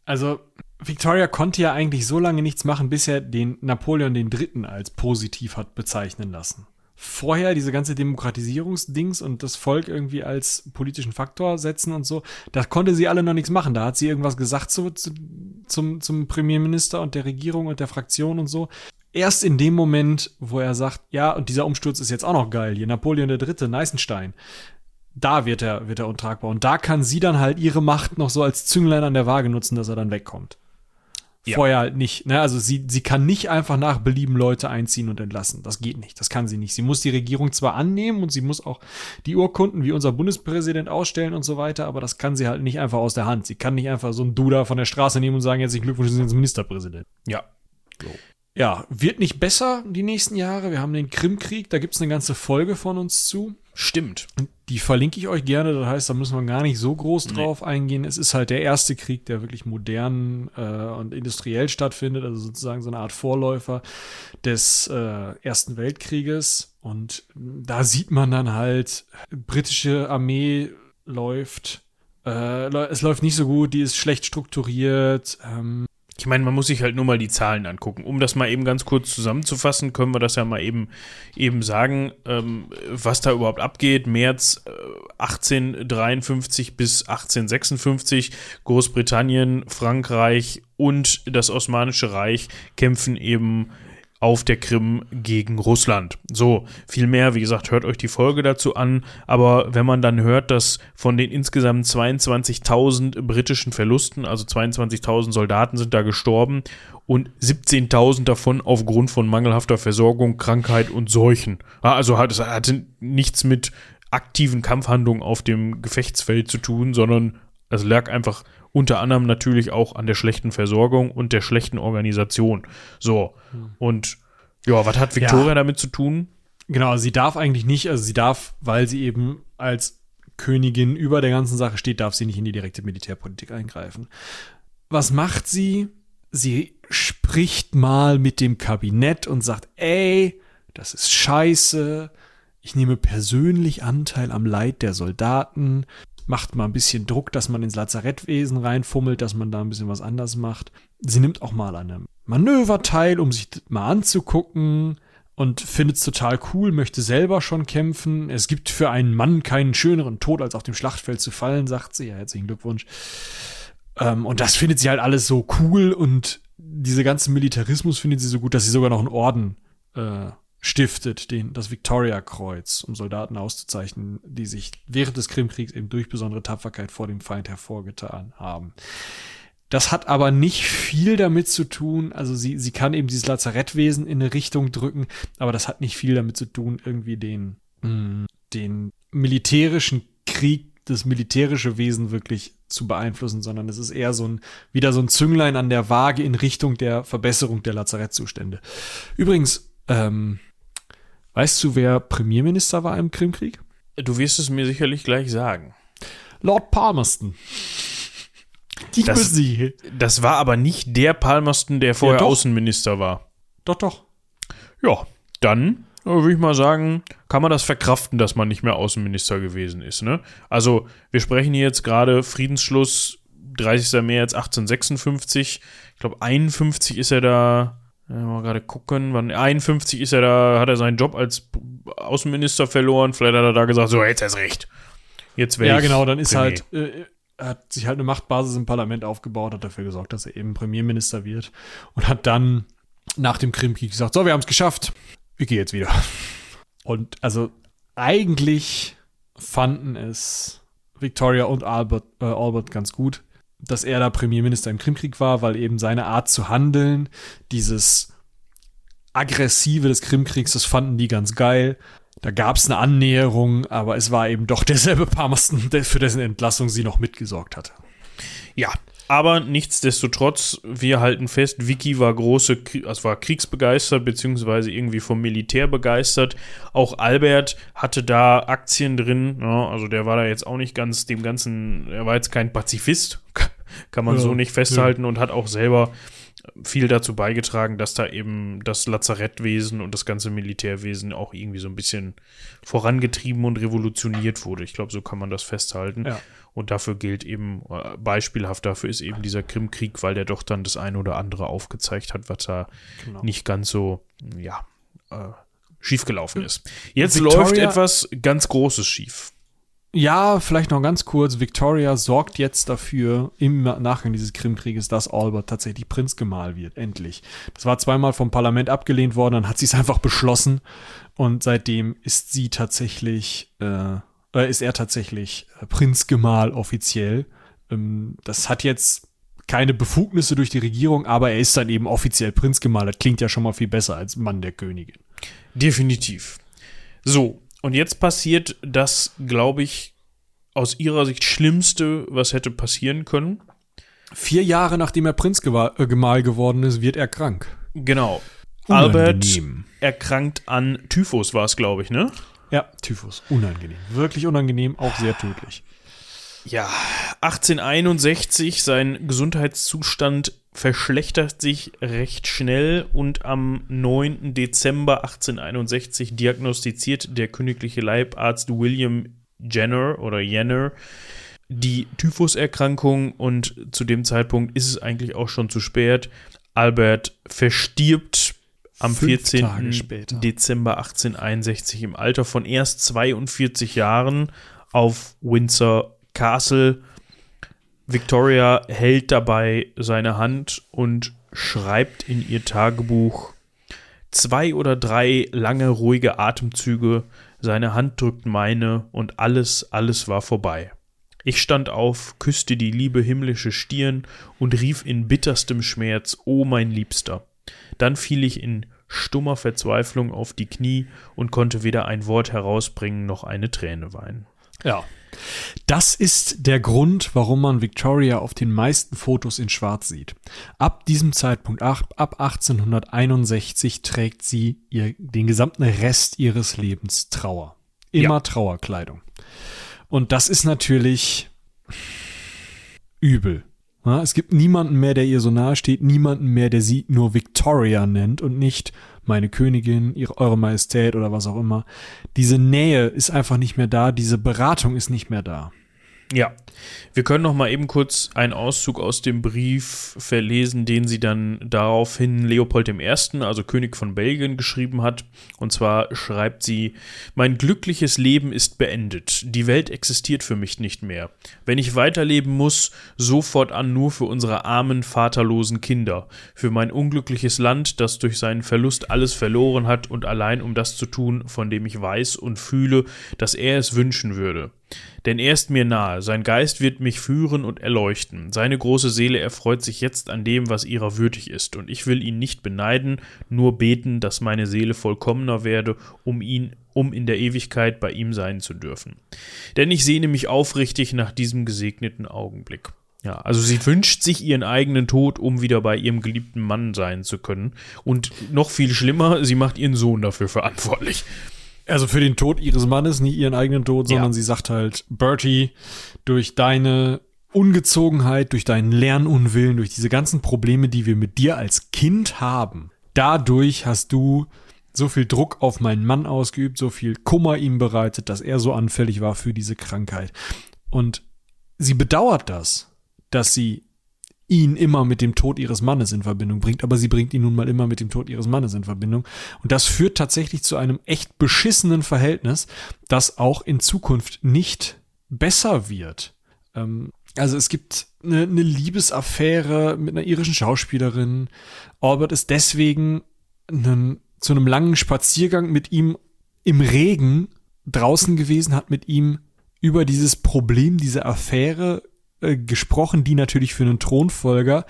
also Victoria konnte ja eigentlich so lange nichts machen, bis er den Napoleon III. als positiv hat bezeichnen lassen vorher diese ganze Demokratisierungsdings und das Volk irgendwie als politischen Faktor setzen und so, da konnte sie alle noch nichts machen. Da hat sie irgendwas gesagt zu, zu, zum, zum Premierminister und der Regierung und der Fraktion und so. Erst in dem Moment, wo er sagt, ja, und dieser Umsturz ist jetzt auch noch geil, hier Napoleon III., Neißenstein, da wird er, wird er untragbar. Und da kann sie dann halt ihre Macht noch so als Zünglein an der Waage nutzen, dass er dann wegkommt. Ja. Vorher halt nicht. Ne? Also sie, sie kann nicht einfach nach Belieben Leute einziehen und entlassen. Das geht nicht. Das kann sie nicht. Sie muss die Regierung zwar annehmen und sie muss auch die Urkunden wie unser Bundespräsident ausstellen und so weiter, aber das kann sie halt nicht einfach aus der Hand. Sie kann nicht einfach so einen Duda von der Straße nehmen und sagen, herzlichen Glückwunsch, Sie sind jetzt Ministerpräsident. Ja. So. Ja, wird nicht besser die nächsten Jahre. Wir haben den Krimkrieg, da gibt es eine ganze Folge von uns zu. Stimmt. Die verlinke ich euch gerne. Das heißt, da müssen wir gar nicht so groß drauf nee. eingehen. Es ist halt der erste Krieg, der wirklich modern äh, und industriell stattfindet, also sozusagen so eine Art Vorläufer des äh, Ersten Weltkrieges. Und da sieht man dann halt, britische Armee läuft. Äh, es läuft nicht so gut, die ist schlecht strukturiert. Ähm, ich meine, man muss sich halt nur mal die Zahlen angucken. Um das mal eben ganz kurz zusammenzufassen, können wir das ja mal eben, eben sagen, ähm, was da überhaupt abgeht. März äh, 1853 bis 1856, Großbritannien, Frankreich und das Osmanische Reich kämpfen eben auf der Krim gegen Russland. So, viel mehr, wie gesagt, hört euch die Folge dazu an, aber wenn man dann hört, dass von den insgesamt 22.000 britischen Verlusten, also 22.000 Soldaten sind da gestorben und 17.000 davon aufgrund von mangelhafter Versorgung, Krankheit und Seuchen. Also hat, es hatte nichts mit aktiven Kampfhandlungen auf dem Gefechtsfeld zu tun, sondern es lag einfach unter anderem natürlich auch an der schlechten Versorgung und der schlechten Organisation. So. Hm. Und ja, was hat Victoria ja. damit zu tun? Genau, sie darf eigentlich nicht, also sie darf, weil sie eben als Königin über der ganzen Sache steht, darf sie nicht in die direkte Militärpolitik eingreifen. Was macht sie? Sie spricht mal mit dem Kabinett und sagt, ey, das ist scheiße. Ich nehme persönlich Anteil am Leid der Soldaten macht mal ein bisschen Druck, dass man ins Lazarettwesen reinfummelt, dass man da ein bisschen was anders macht. Sie nimmt auch mal an einem Manöver teil, um sich mal anzugucken und findet es total cool, möchte selber schon kämpfen. Es gibt für einen Mann keinen schöneren Tod, als auf dem Schlachtfeld zu fallen, sagt sie. Ja, herzlichen Glückwunsch. Ähm, und das findet sie halt alles so cool und diese ganze Militarismus findet sie so gut, dass sie sogar noch einen Orden äh, stiftet, den, das Victoria-Kreuz, um Soldaten auszuzeichnen, die sich während des Krimkriegs eben durch besondere Tapferkeit vor dem Feind hervorgetan haben. Das hat aber nicht viel damit zu tun, also sie, sie kann eben dieses Lazarettwesen in eine Richtung drücken, aber das hat nicht viel damit zu tun, irgendwie den, mh, mm, den militärischen Krieg, das militärische Wesen wirklich zu beeinflussen, sondern es ist eher so ein, wieder so ein Zünglein an der Waage in Richtung der Verbesserung der Lazarettzustände. Übrigens, ähm, weißt du, wer Premierminister war im Krimkrieg? Du wirst es mir sicherlich gleich sagen. Lord Palmerston. Die das, Sie. das war aber nicht der Palmerston, der vorher ja, Außenminister war. Doch, doch. Ja, dann äh, würde ich mal sagen, kann man das verkraften, dass man nicht mehr Außenminister gewesen ist. Ne? Also, wir sprechen hier jetzt gerade Friedensschluss 30. März 1856. Ich glaube, 51 ist er da. Mal gerade gucken, wann 51 ist er da, hat er seinen Job als Außenminister verloren. Vielleicht hat er da gesagt, so, jetzt ist recht. Jetzt wäre Ja, genau, dann ist Premier. halt, äh, hat sich halt eine Machtbasis im Parlament aufgebaut, hat dafür gesorgt, dass er eben Premierminister wird und hat dann nach dem Krimkrieg gesagt, so, wir haben es geschafft, wir gehen jetzt wieder. Und also eigentlich fanden es Victoria und Albert, äh, Albert ganz gut, dass er da Premierminister im Krimkrieg war, weil eben seine Art zu handeln, dieses aggressive des Krimkriegs, das fanden die ganz geil. Da gab es eine Annäherung, aber es war eben doch derselbe Palmerston, für dessen Entlassung sie noch mitgesorgt hatte. Ja, aber nichtsdestotrotz, wir halten fest, Vicky war große, also war kriegsbegeistert, beziehungsweise irgendwie vom Militär begeistert. Auch Albert hatte da Aktien drin, ja, also der war da jetzt auch nicht ganz dem Ganzen, er war jetzt kein Pazifist, [LAUGHS] kann man ja, so nicht festhalten ja. und hat auch selber viel dazu beigetragen, dass da eben das Lazarettwesen und das ganze Militärwesen auch irgendwie so ein bisschen vorangetrieben und revolutioniert wurde. Ich glaube, so kann man das festhalten. Ja. Und dafür gilt eben, äh, beispielhaft dafür ist eben dieser Krimkrieg, weil der doch dann das eine oder andere aufgezeigt hat, was da genau. nicht ganz so, ja, äh, schiefgelaufen ist. Jetzt Victoria, läuft etwas ganz Großes schief. Ja, vielleicht noch ganz kurz. Victoria sorgt jetzt dafür, im Nachgang dieses Krimkrieges, dass Albert tatsächlich Prinzgemahl wird. Endlich. Das war zweimal vom Parlament abgelehnt worden, dann hat sie es einfach beschlossen. Und seitdem ist sie tatsächlich, äh, äh, ist er tatsächlich äh, Prinzgemahl offiziell. Ähm, das hat jetzt keine Befugnisse durch die Regierung, aber er ist dann eben offiziell Prinzgemahl. Das klingt ja schon mal viel besser als Mann der Königin. Definitiv. So, und jetzt passiert das, glaube ich, aus ihrer Sicht Schlimmste, was hätte passieren können. Vier Jahre nachdem er Prinzgemahl äh, geworden ist, wird er krank. Genau. Unangenehm. Albert erkrankt an Typhus, war es, glaube ich, ne? Ja, Typhus. Unangenehm. Wirklich unangenehm, auch sehr tödlich. Ja, 1861, sein Gesundheitszustand verschlechtert sich recht schnell und am 9. Dezember 1861 diagnostiziert der königliche Leibarzt William Jenner oder Jenner die Typhuserkrankung und zu dem Zeitpunkt ist es eigentlich auch schon zu spät. Albert verstirbt am Fünf 14. Dezember 1861 im Alter von erst 42 Jahren auf Windsor Castle Victoria hält dabei seine Hand und schreibt in ihr Tagebuch zwei oder drei lange ruhige Atemzüge, seine Hand drückt meine und alles, alles war vorbei. Ich stand auf, küsste die liebe himmlische Stirn und rief in bitterstem Schmerz, O mein Liebster. Dann fiel ich in stummer Verzweiflung auf die Knie und konnte weder ein Wort herausbringen noch eine Träne weinen. Ja. Das ist der Grund, warum man Victoria auf den meisten Fotos in Schwarz sieht. Ab diesem Zeitpunkt, ab, ab 1861, trägt sie ihr, den gesamten Rest ihres Lebens Trauer. Immer ja. Trauerkleidung. Und das ist natürlich übel. Ja, es gibt niemanden mehr, der ihr so nahe steht, niemanden mehr, der sie nur Victoria nennt und nicht meine Königin, ihre, eure Majestät oder was auch immer. Diese Nähe ist einfach nicht mehr da, diese Beratung ist nicht mehr da. Ja, wir können noch mal eben kurz einen Auszug aus dem Brief verlesen, den sie dann daraufhin Leopold I., also König von Belgien, geschrieben hat. Und zwar schreibt sie: Mein glückliches Leben ist beendet. Die Welt existiert für mich nicht mehr. Wenn ich weiterleben muss, sofort an nur für unsere armen, vaterlosen Kinder, für mein unglückliches Land, das durch seinen Verlust alles verloren hat und allein um das zu tun, von dem ich weiß und fühle, dass er es wünschen würde. Denn er ist mir nahe, sein Geist wird mich führen und erleuchten, seine große Seele erfreut sich jetzt an dem, was ihrer würdig ist, und ich will ihn nicht beneiden, nur beten, dass meine Seele vollkommener werde, um ihn um in der Ewigkeit bei ihm sein zu dürfen. Denn ich sehne mich aufrichtig nach diesem gesegneten Augenblick. Ja, also sie wünscht sich ihren eigenen Tod, um wieder bei ihrem geliebten Mann sein zu können. Und noch viel schlimmer, sie macht ihren Sohn dafür verantwortlich. Also für den Tod ihres Mannes, nicht ihren eigenen Tod, sondern ja. sie sagt halt, Bertie, durch deine Ungezogenheit, durch deinen Lernunwillen, durch diese ganzen Probleme, die wir mit dir als Kind haben, dadurch hast du so viel Druck auf meinen Mann ausgeübt, so viel Kummer ihm bereitet, dass er so anfällig war für diese Krankheit. Und sie bedauert das dass sie ihn immer mit dem Tod ihres Mannes in Verbindung bringt, aber sie bringt ihn nun mal immer mit dem Tod ihres Mannes in Verbindung. Und das führt tatsächlich zu einem echt beschissenen Verhältnis, das auch in Zukunft nicht besser wird. Ähm, also es gibt eine, eine Liebesaffäre mit einer irischen Schauspielerin. Albert ist deswegen einen, zu einem langen Spaziergang mit ihm im Regen draußen gewesen, hat mit ihm über dieses Problem, diese Affäre äh, gesprochen, die natürlich für einen Thronfolger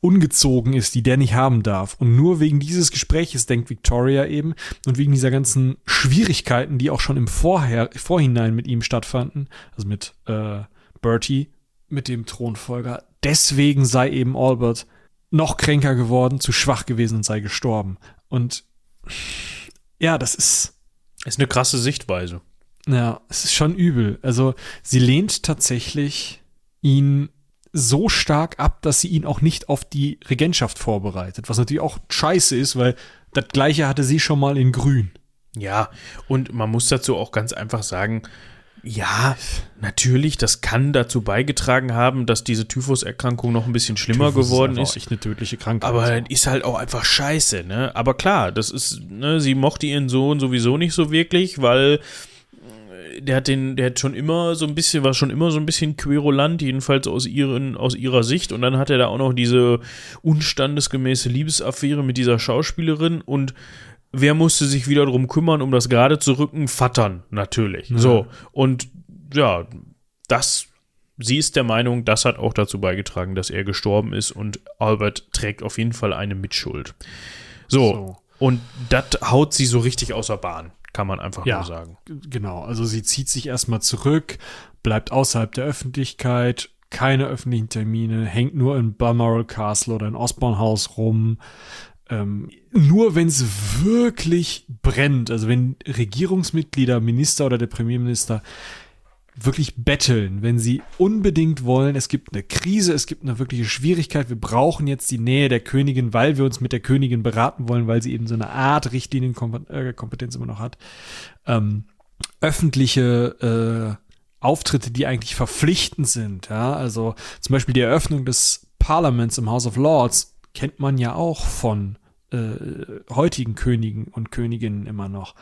ungezogen ist, die der nicht haben darf. Und nur wegen dieses Gespräches denkt Victoria eben und wegen dieser ganzen Schwierigkeiten, die auch schon im Vorher, Vorhinein mit ihm stattfanden, also mit äh, Bertie, mit dem Thronfolger. Deswegen sei eben Albert noch kränker geworden, zu schwach gewesen und sei gestorben. Und ja, das ist. Ist eine krasse Sichtweise. Ja, es ist schon übel. Also sie lehnt tatsächlich ihn so stark ab, dass sie ihn auch nicht auf die Regentschaft vorbereitet. Was natürlich auch scheiße ist, weil das gleiche hatte sie schon mal in Grün. Ja, und man muss dazu auch ganz einfach sagen, ja, natürlich, das kann dazu beigetragen haben, dass diese Typhuserkrankung noch ein bisschen schlimmer Typhus geworden ist. ist. Echt eine tödliche Krankheit. Aber ist halt auch einfach scheiße, ne? Aber klar, das ist, ne, sie mochte ihren Sohn sowieso nicht so wirklich, weil der hat den, der hat schon immer so ein bisschen, war schon immer so ein bisschen querulant, jedenfalls aus ihren, aus ihrer Sicht. Und dann hat er da auch noch diese unstandesgemäße Liebesaffäre mit dieser Schauspielerin und wer musste sich wieder darum kümmern, um das gerade zu rücken? Vattern, natürlich. Ja. So. Und ja, das, sie ist der Meinung, das hat auch dazu beigetragen, dass er gestorben ist und Albert trägt auf jeden Fall eine Mitschuld. So. so. Und das haut sie so richtig außer Bahn. Kann man einfach ja, nur sagen. Genau, also sie zieht sich erstmal zurück, bleibt außerhalb der Öffentlichkeit, keine öffentlichen Termine, hängt nur in Balmoral Castle oder in Osborne House rum. Ähm, nur wenn es wirklich brennt, also wenn Regierungsmitglieder, Minister oder der Premierminister wirklich betteln, wenn sie unbedingt wollen, es gibt eine Krise, es gibt eine wirkliche Schwierigkeit, wir brauchen jetzt die Nähe der Königin, weil wir uns mit der Königin beraten wollen, weil sie eben so eine Art Richtlinienkompetenz immer noch hat. Ähm, öffentliche äh, Auftritte, die eigentlich verpflichtend sind, ja, also zum Beispiel die Eröffnung des Parlaments im House of Lords kennt man ja auch von äh, heutigen Königen und Königinnen immer noch.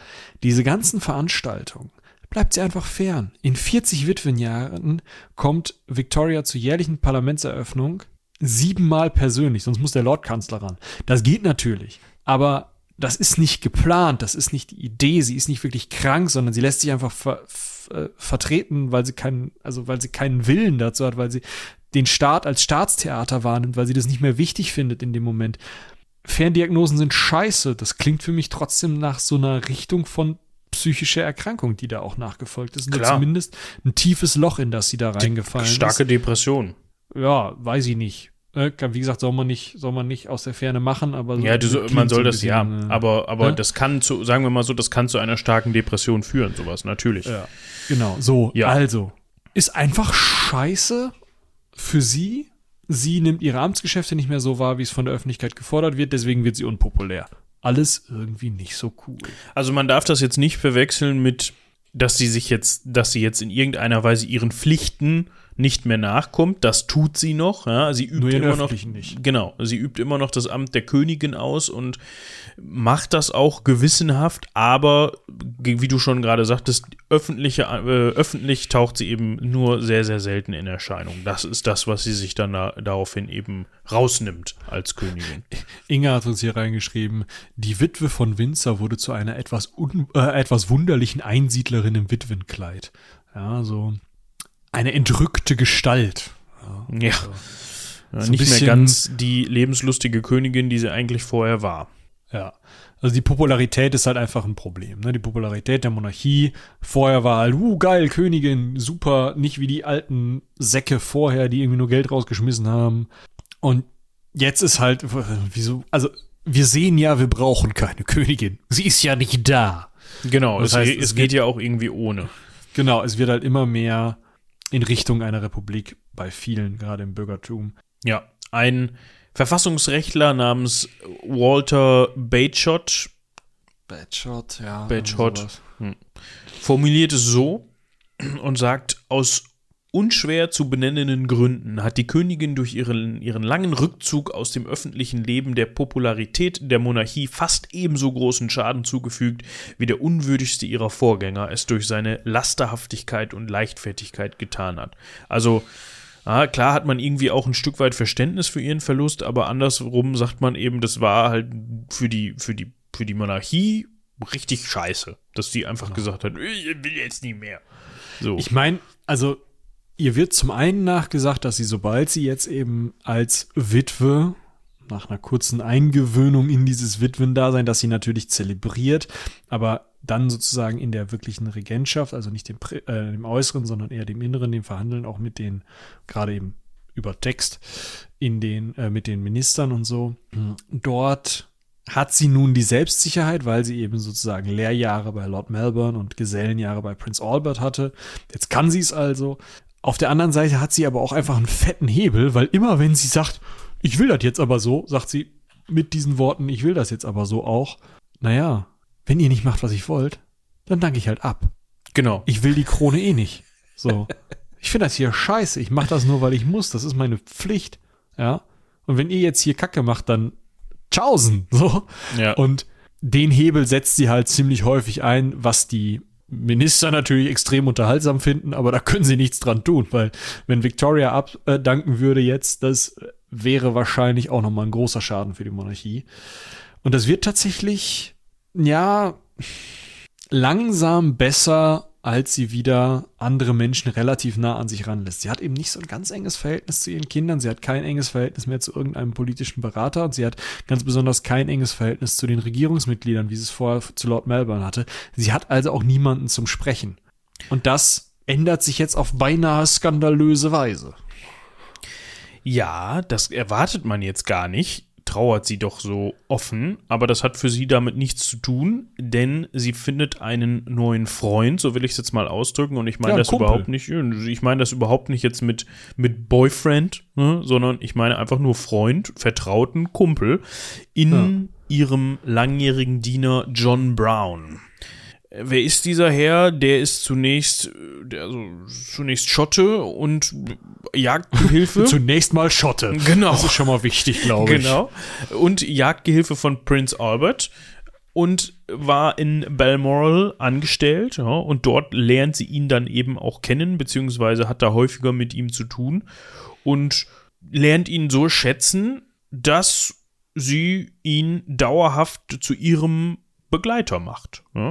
Diese ganzen Veranstaltungen, bleibt sie einfach fern. In 40 Witwenjahren kommt Victoria zur jährlichen Parlamentseröffnung siebenmal persönlich, sonst muss der Lordkanzler ran. Das geht natürlich, aber das ist nicht geplant, das ist nicht die Idee, sie ist nicht wirklich krank, sondern sie lässt sich einfach ver äh, vertreten, weil sie keinen, also weil sie keinen Willen dazu hat, weil sie den Staat als Staatstheater wahrnimmt, weil sie das nicht mehr wichtig findet in dem Moment. Ferndiagnosen sind scheiße. Das klingt für mich trotzdem nach so einer Richtung von psychische Erkrankung, die da auch nachgefolgt ist. Oder zumindest ein tiefes Loch, in das sie da reingefallen Die starke ist. Starke Depression. Ja, weiß ich nicht. Äh, wie gesagt, soll man nicht, soll man nicht aus der Ferne machen, aber so ja, du, man soll das bisschen, ja, äh, aber aber ja? das kann zu, sagen wir mal so, das kann zu einer starken Depression führen, sowas natürlich. Ja, genau. So, ja. also ist einfach Scheiße für sie. Sie nimmt ihre Amtsgeschäfte nicht mehr so wahr, wie es von der Öffentlichkeit gefordert wird, deswegen wird sie unpopulär alles irgendwie nicht so cool. Also man darf das jetzt nicht verwechseln mit, dass sie sich jetzt, dass sie jetzt in irgendeiner Weise ihren Pflichten nicht mehr nachkommt. Das tut sie noch. Ja. Sie übt immer noch. Nicht. Genau, sie übt immer noch das Amt der Königin aus und macht das auch gewissenhaft, aber wie du schon gerade sagtest, öffentliche, äh, öffentlich taucht sie eben nur sehr, sehr selten in Erscheinung. Das ist das, was sie sich dann da, daraufhin eben rausnimmt als Königin. Inga hat uns hier reingeschrieben, die Witwe von Windsor wurde zu einer etwas, un, äh, etwas wunderlichen Einsiedlerin im Witwenkleid. Ja, so eine entrückte Gestalt. Ja. ja. Also, ja nicht mehr ganz die lebenslustige Königin, die sie eigentlich vorher war. Ja. Also die Popularität ist halt einfach ein Problem. Ne? Die Popularität der Monarchie. Vorher war halt, uh, geil, Königin, super, nicht wie die alten Säcke vorher, die irgendwie nur Geld rausgeschmissen haben. Und jetzt ist halt, wieso, also wir sehen ja, wir brauchen keine Königin. Sie ist ja nicht da. Genau, Das es, heißt, es, es geht wird- ja auch irgendwie ohne. Genau, es wird halt immer mehr in Richtung einer Republik bei vielen, gerade im Bürgertum. Ja, ein Verfassungsrechtler namens Walter Bagehot Badshot, ja. Bagehot. sowas. formuliert es so und sagt, aus unschwer zu benennenden Gründen hat die Königin durch ihren, ihren langen Rückzug aus dem öffentlichen Leben der Popularität der Monarchie fast ebenso großen Schaden zugefügt, wie der unwürdigste ihrer Vorgänger es durch seine Lasterhaftigkeit und Leichtfertigkeit getan hat. Also, Ah, klar hat man irgendwie auch ein Stück weit Verständnis für ihren Verlust, aber andersrum sagt man eben, das war halt für die, für die, für die Monarchie richtig scheiße, dass die einfach gesagt hat, ich will jetzt nicht mehr. So. Ich meine, also ihr wird zum einen nachgesagt, dass sie, sobald sie jetzt eben als Witwe nach einer kurzen Eingewöhnung in dieses Witwendasein, dass sie natürlich zelebriert, aber dann sozusagen in der wirklichen Regentschaft, also nicht dem, äh, dem Äußeren, sondern eher dem Inneren, dem Verhandeln auch mit den, gerade eben über Text, in den, äh, mit den Ministern und so. Dort hat sie nun die Selbstsicherheit, weil sie eben sozusagen Lehrjahre bei Lord Melbourne und Gesellenjahre bei Prince Albert hatte. Jetzt kann sie es also. Auf der anderen Seite hat sie aber auch einfach einen fetten Hebel, weil immer wenn sie sagt, ich will das jetzt aber so, sagt sie mit diesen Worten, ich will das jetzt aber so auch. Naja, wenn ihr nicht macht, was ich wollt, dann danke ich halt ab. genau. Ich will die Krone eh nicht. So. Ich finde das hier scheiße. Ich mache das nur, weil ich muss. Das ist meine Pflicht. Ja. Und wenn ihr jetzt hier Kacke macht, dann tschaußen. So. Ja. Und den Hebel setzt sie halt ziemlich häufig ein, was die Minister natürlich extrem unterhaltsam finden, aber da können sie nichts dran tun, weil wenn Victoria abdanken würde jetzt, das wäre wahrscheinlich auch nochmal ein großer Schaden für die Monarchie. Und das wird tatsächlich, ja, langsam besser, als sie wieder andere Menschen relativ nah an sich ranlässt. Sie hat eben nicht so ein ganz enges Verhältnis zu ihren Kindern, sie hat kein enges Verhältnis mehr zu irgendeinem politischen Berater und sie hat ganz besonders kein enges Verhältnis zu den Regierungsmitgliedern, wie sie es vorher zu Lord Melbourne hatte. Sie hat also auch niemanden zum Sprechen. Und das ändert sich jetzt auf beinahe skandalöse Weise. Ja, das erwartet man jetzt gar nicht. Trauert sie doch so offen, aber das hat für sie damit nichts zu tun, denn sie findet einen neuen Freund, so will ich es jetzt mal ausdrücken, und ich meine Ja, das Kumpel. überhaupt nicht, ich meine das überhaupt nicht jetzt mit, mit Boyfriend, ne, sondern ich meine einfach nur Freund, vertrauten Kumpel in ihrem langjährigen Diener John Brown. Äh, Wer ist dieser Herr? Der ist zunächst, äh, der, also zunächst Schotte und Jagdgehilfe. [LAUGHS] Zunächst mal Schotte. Genau. Das ist schon mal wichtig, glaube ich. Genau. Und Jagdgehilfe von Prince Albert und war in Balmoral angestellt, ja, und dort lernt sie ihn dann eben auch kennen, beziehungsweise hat da häufiger mit ihm zu tun und lernt ihn so schätzen, dass sie ihn dauerhaft zu ihrem Begleiter macht. Ja?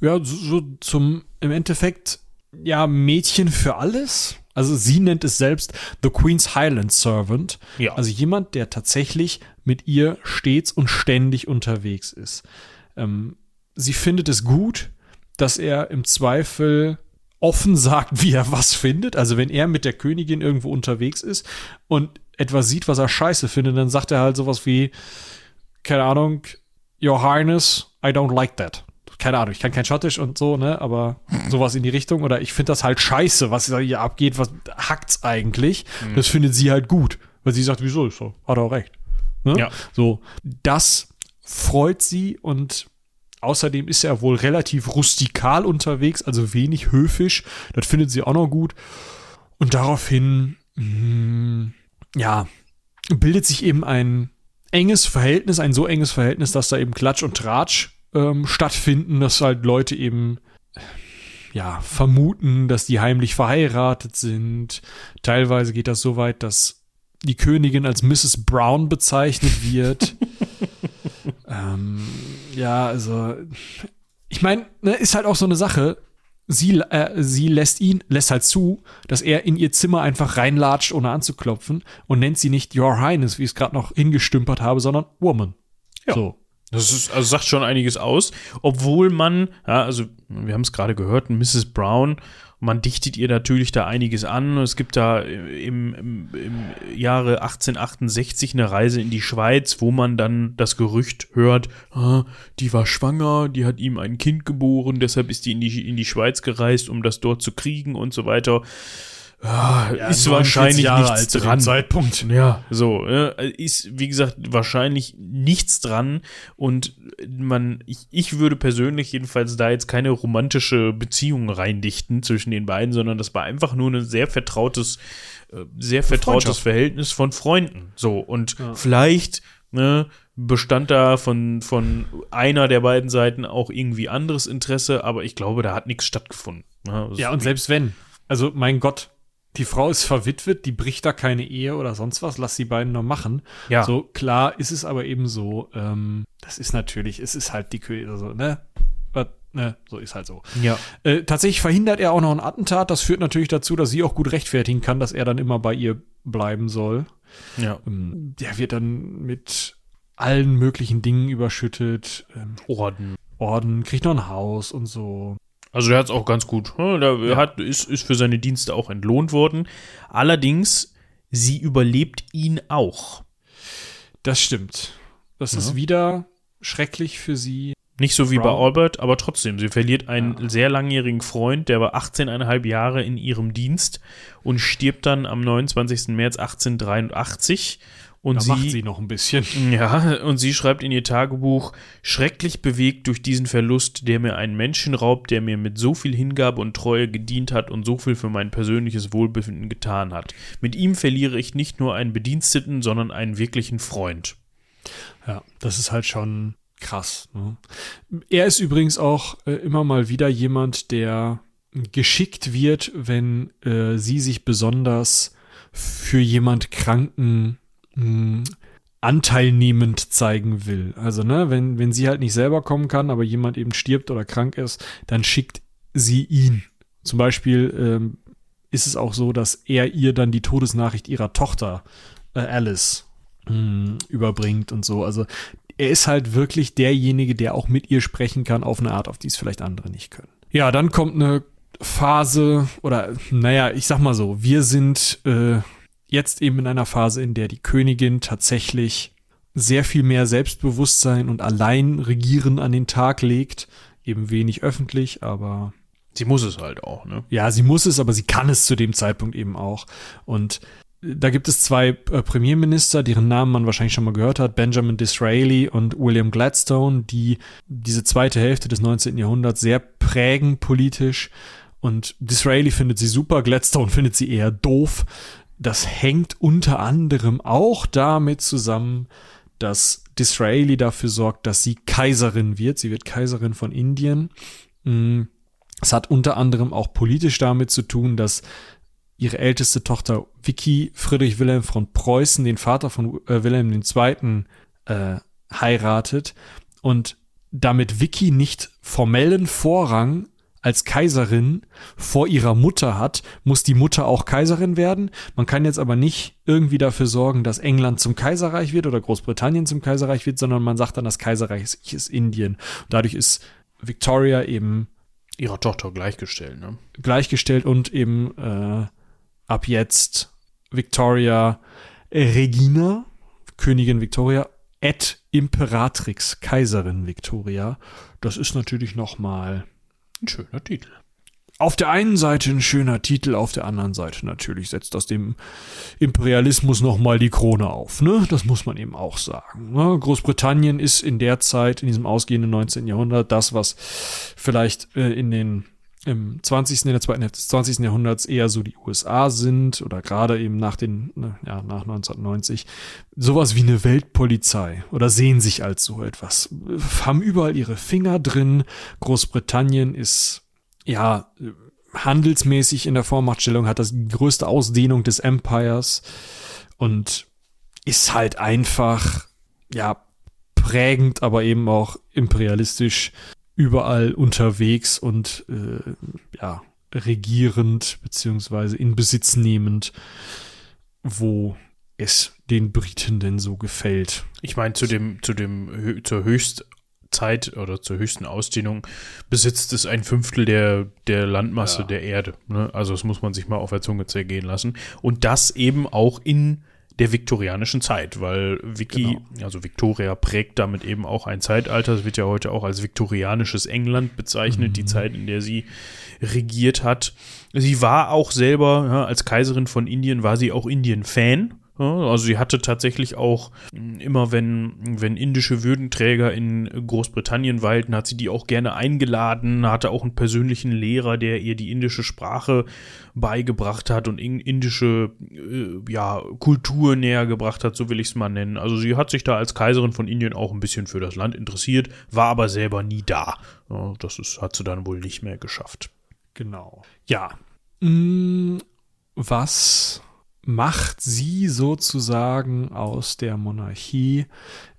Ja, so, so zum, im Endeffekt, ja, Mädchen für alles. Also sie nennt es selbst The Queen's Highland Servant. Ja. Also jemand, der tatsächlich mit ihr stets und ständig unterwegs ist. Ähm, sie findet es gut, dass er im Zweifel offen [LAUGHS] sagt, wie er was findet. Also wenn er mit der Königin irgendwo unterwegs ist und etwas sieht, was er scheiße findet, dann sagt er halt sowas wie, keine Ahnung, Your Highness, I don't like that. Keine Ahnung, ich kann kein Schottisch und so, ne, aber sowas in die Richtung. Oder ich finde das halt scheiße, was hier abgeht, was hackt's eigentlich. Das findet sie halt gut. Weil sie sagt, wieso ist so? Hat er auch recht. Ne? Ja. So, das freut sie und außerdem ist er wohl relativ rustikal unterwegs, also wenig höfisch. Das findet sie auch noch gut. Und daraufhin, mh, ja, bildet sich eben ein enges Verhältnis, ein so enges Verhältnis, dass da eben Klatsch und Tratsch ähm, stattfinden, dass halt Leute eben ja vermuten, dass die heimlich verheiratet sind. Teilweise geht das so weit, dass die Königin als Mrs. Brown bezeichnet wird. [LAUGHS] ähm, ja, also ich meine, ne, ist halt auch so eine Sache. Sie, äh, sie lässt ihn, lässt halt zu, dass er in ihr Zimmer einfach reinlatscht, ohne anzuklopfen und nennt sie nicht Your Highness, wie ich es gerade noch hingestümpert habe, sondern Woman. Ja. So. Das ist, also sagt schon einiges aus, obwohl man, ja, also wir haben es gerade gehört, Mrs. Brown, man dichtet ihr natürlich da einiges an. Es gibt da im, im, im Jahre 1868 eine Reise in die Schweiz, wo man dann das Gerücht hört, ah, die war schwanger, die hat ihm ein Kind geboren, deshalb ist die in die, in die Schweiz gereist, um das dort zu kriegen und so weiter. Ja, ist wahrscheinlich Jahre nichts dran. Zeitpunkt. Ja, so äh, ist wie gesagt wahrscheinlich nichts dran und man ich, ich würde persönlich jedenfalls da jetzt keine romantische Beziehung reindichten zwischen den beiden, sondern das war einfach nur ein sehr vertrautes äh, sehr vertrautes Verhältnis von Freunden. So und ja. vielleicht ne, bestand da von von einer der beiden Seiten auch irgendwie anderes Interesse, aber ich glaube, da hat nichts stattgefunden. Ne? Ja, und selbst wenn also mein Gott, die Frau ist verwitwet, die bricht da keine Ehe oder sonst was, lass die beiden nur machen. Ja. So, klar ist es aber eben so, ähm, das ist natürlich, es ist halt die König, also, ne? Ne, so ist halt so. Ja. Äh, tatsächlich verhindert er auch noch ein Attentat. Das führt natürlich dazu, dass sie auch gut rechtfertigen kann, dass er dann immer bei ihr bleiben soll. Ja. Ähm, der wird dann mit allen möglichen Dingen überschüttet. Ähm, Orden. Orden, kriegt noch ein Haus und so. Also der hat es auch ganz gut. Der ja. hat, ist, ist für seine Dienste auch entlohnt worden. Allerdings, sie überlebt ihn auch. Das stimmt. Das ja. ist wieder schrecklich für sie. Nicht so wie Brown. bei Albert, aber trotzdem. Sie verliert einen ja. sehr langjährigen Freund, der war 18,5 Jahre in ihrem Dienst und stirbt dann am 29. März 1883 und da sie, macht sie noch ein bisschen. [LAUGHS] Ja, und sie schreibt in ihr Tagebuch, schrecklich bewegt durch diesen Verlust, der mir einen Menschen raubt, der mir mit so viel Hingabe und Treue gedient hat und so viel für mein persönliches Wohlbefinden getan hat. Mit ihm verliere ich nicht nur einen Bediensteten, sondern einen wirklichen Freund. Ja, das ist halt schon krass. Ne? Er ist übrigens auch äh, immer mal wieder jemand, der geschickt wird, wenn äh, sie sich besonders für jemand Kranken mh, anteilnehmend zeigen will. Also, ne, wenn, wenn sie halt nicht selber kommen kann, aber jemand eben stirbt oder krank ist, dann schickt sie ihn. Zum Beispiel ähm, ist es auch so, dass er ihr dann die Todesnachricht ihrer Tochter äh, Alice mh, überbringt und so. Also er ist halt wirklich derjenige, der auch mit ihr sprechen kann auf eine Art, auf die es vielleicht andere nicht können. Ja, dann kommt eine Phase oder naja, ich sag mal so, wir sind äh, jetzt eben in einer Phase, in der die Königin tatsächlich sehr viel mehr Selbstbewusstsein und allein regieren an den Tag legt. Eben wenig öffentlich, aber. Sie muss es halt auch, ne? Ja, sie muss es, aber sie kann es zu dem Zeitpunkt eben auch. Und da gibt es zwei äh, Premierminister, deren Namen man wahrscheinlich schon mal gehört hat, Benjamin Disraeli und William Gladstone, die diese zweite Hälfte des 19. Jahrhunderts sehr prägen politisch. Und Disraeli findet sie super, Gladstone [LAUGHS] findet sie eher doof. Das hängt unter anderem auch damit zusammen, dass Disraeli dafür sorgt, dass sie Kaiserin wird. Sie wird Kaiserin von Indien. Mm, es hat unter anderem auch politisch damit zu tun, dass ihre älteste Tochter Vicky Friedrich Wilhelm von Preußen, den Vater von äh, Wilhelm II., äh, heiratet und damit Vicky nicht formellen Vorrang als Kaiserin vor ihrer Mutter hat, muss die Mutter auch Kaiserin werden. Man kann jetzt aber nicht irgendwie dafür sorgen, dass England zum Kaiserreich wird oder Großbritannien zum Kaiserreich wird, sondern man sagt dann, das Kaiserreich ist Indien. dadurch ist Victoria eben ihrer Tochter gleichgestellt, ne? Gleichgestellt und eben äh, ab jetzt Victoria Regina, Königin Victoria, et Imperatrix, Kaiserin Victoria. Das ist natürlich noch mal ein schöner Titel. Auf der einen Seite ein schöner Titel, auf der anderen Seite natürlich setzt das dem Imperialismus nochmal die Krone auf. Ne? Das muss man eben auch sagen. Ne? Großbritannien ist in der Zeit, in diesem ausgehenden 19. Jahrhundert, das, was vielleicht äh, in den im 20. in der zweiten Hälfte des 20. Jahrhunderts eher so die USA sind oder gerade eben nach den, ne, ja, nach 1990, sowas wie eine Weltpolizei oder sehen sich als so etwas, haben überall ihre Finger drin. Großbritannien ist, ja, handelsmäßig in der Vormachtstellung, hat das die größte Ausdehnung des Empires und ist halt einfach, ja, prägend, aber eben auch imperialistisch überall unterwegs und äh, ja, regierend beziehungsweise in Besitz nehmend, wo es den Briten denn so gefällt. Ich meine, zu dem, zu dem, zur Höchstzeit oder zur höchsten Ausdehnung besitzt es ein Fünftel der, der Landmasse ja. der Erde. Ne? Also das muss man sich mal auf der Zunge zergehen lassen. Und das eben auch in der viktorianischen Zeit, weil Wiki, genau. also Victoria prägt damit eben auch ein Zeitalter. Es wird ja heute auch als viktorianisches England bezeichnet, mhm. die Zeit, in der sie regiert hat. Sie war auch selber, ja, als Kaiserin von Indien, war sie auch Indien-Fan. Also sie hatte tatsächlich auch hm, immer, wenn, wenn indische Würdenträger in Großbritannien weilten, hat sie die auch gerne eingeladen, hatte auch einen persönlichen Lehrer, der ihr die indische Sprache beigebracht hat und indische äh, ja, Kultur näher gebracht hat, so will ich es mal nennen. Also sie hat sich da als Kaiserin von Indien auch ein bisschen für das Land interessiert, war aber selber nie da. Das ist, hat sie dann wohl nicht mehr geschafft. Genau. Ja. Hm, was macht sie sozusagen aus der Monarchie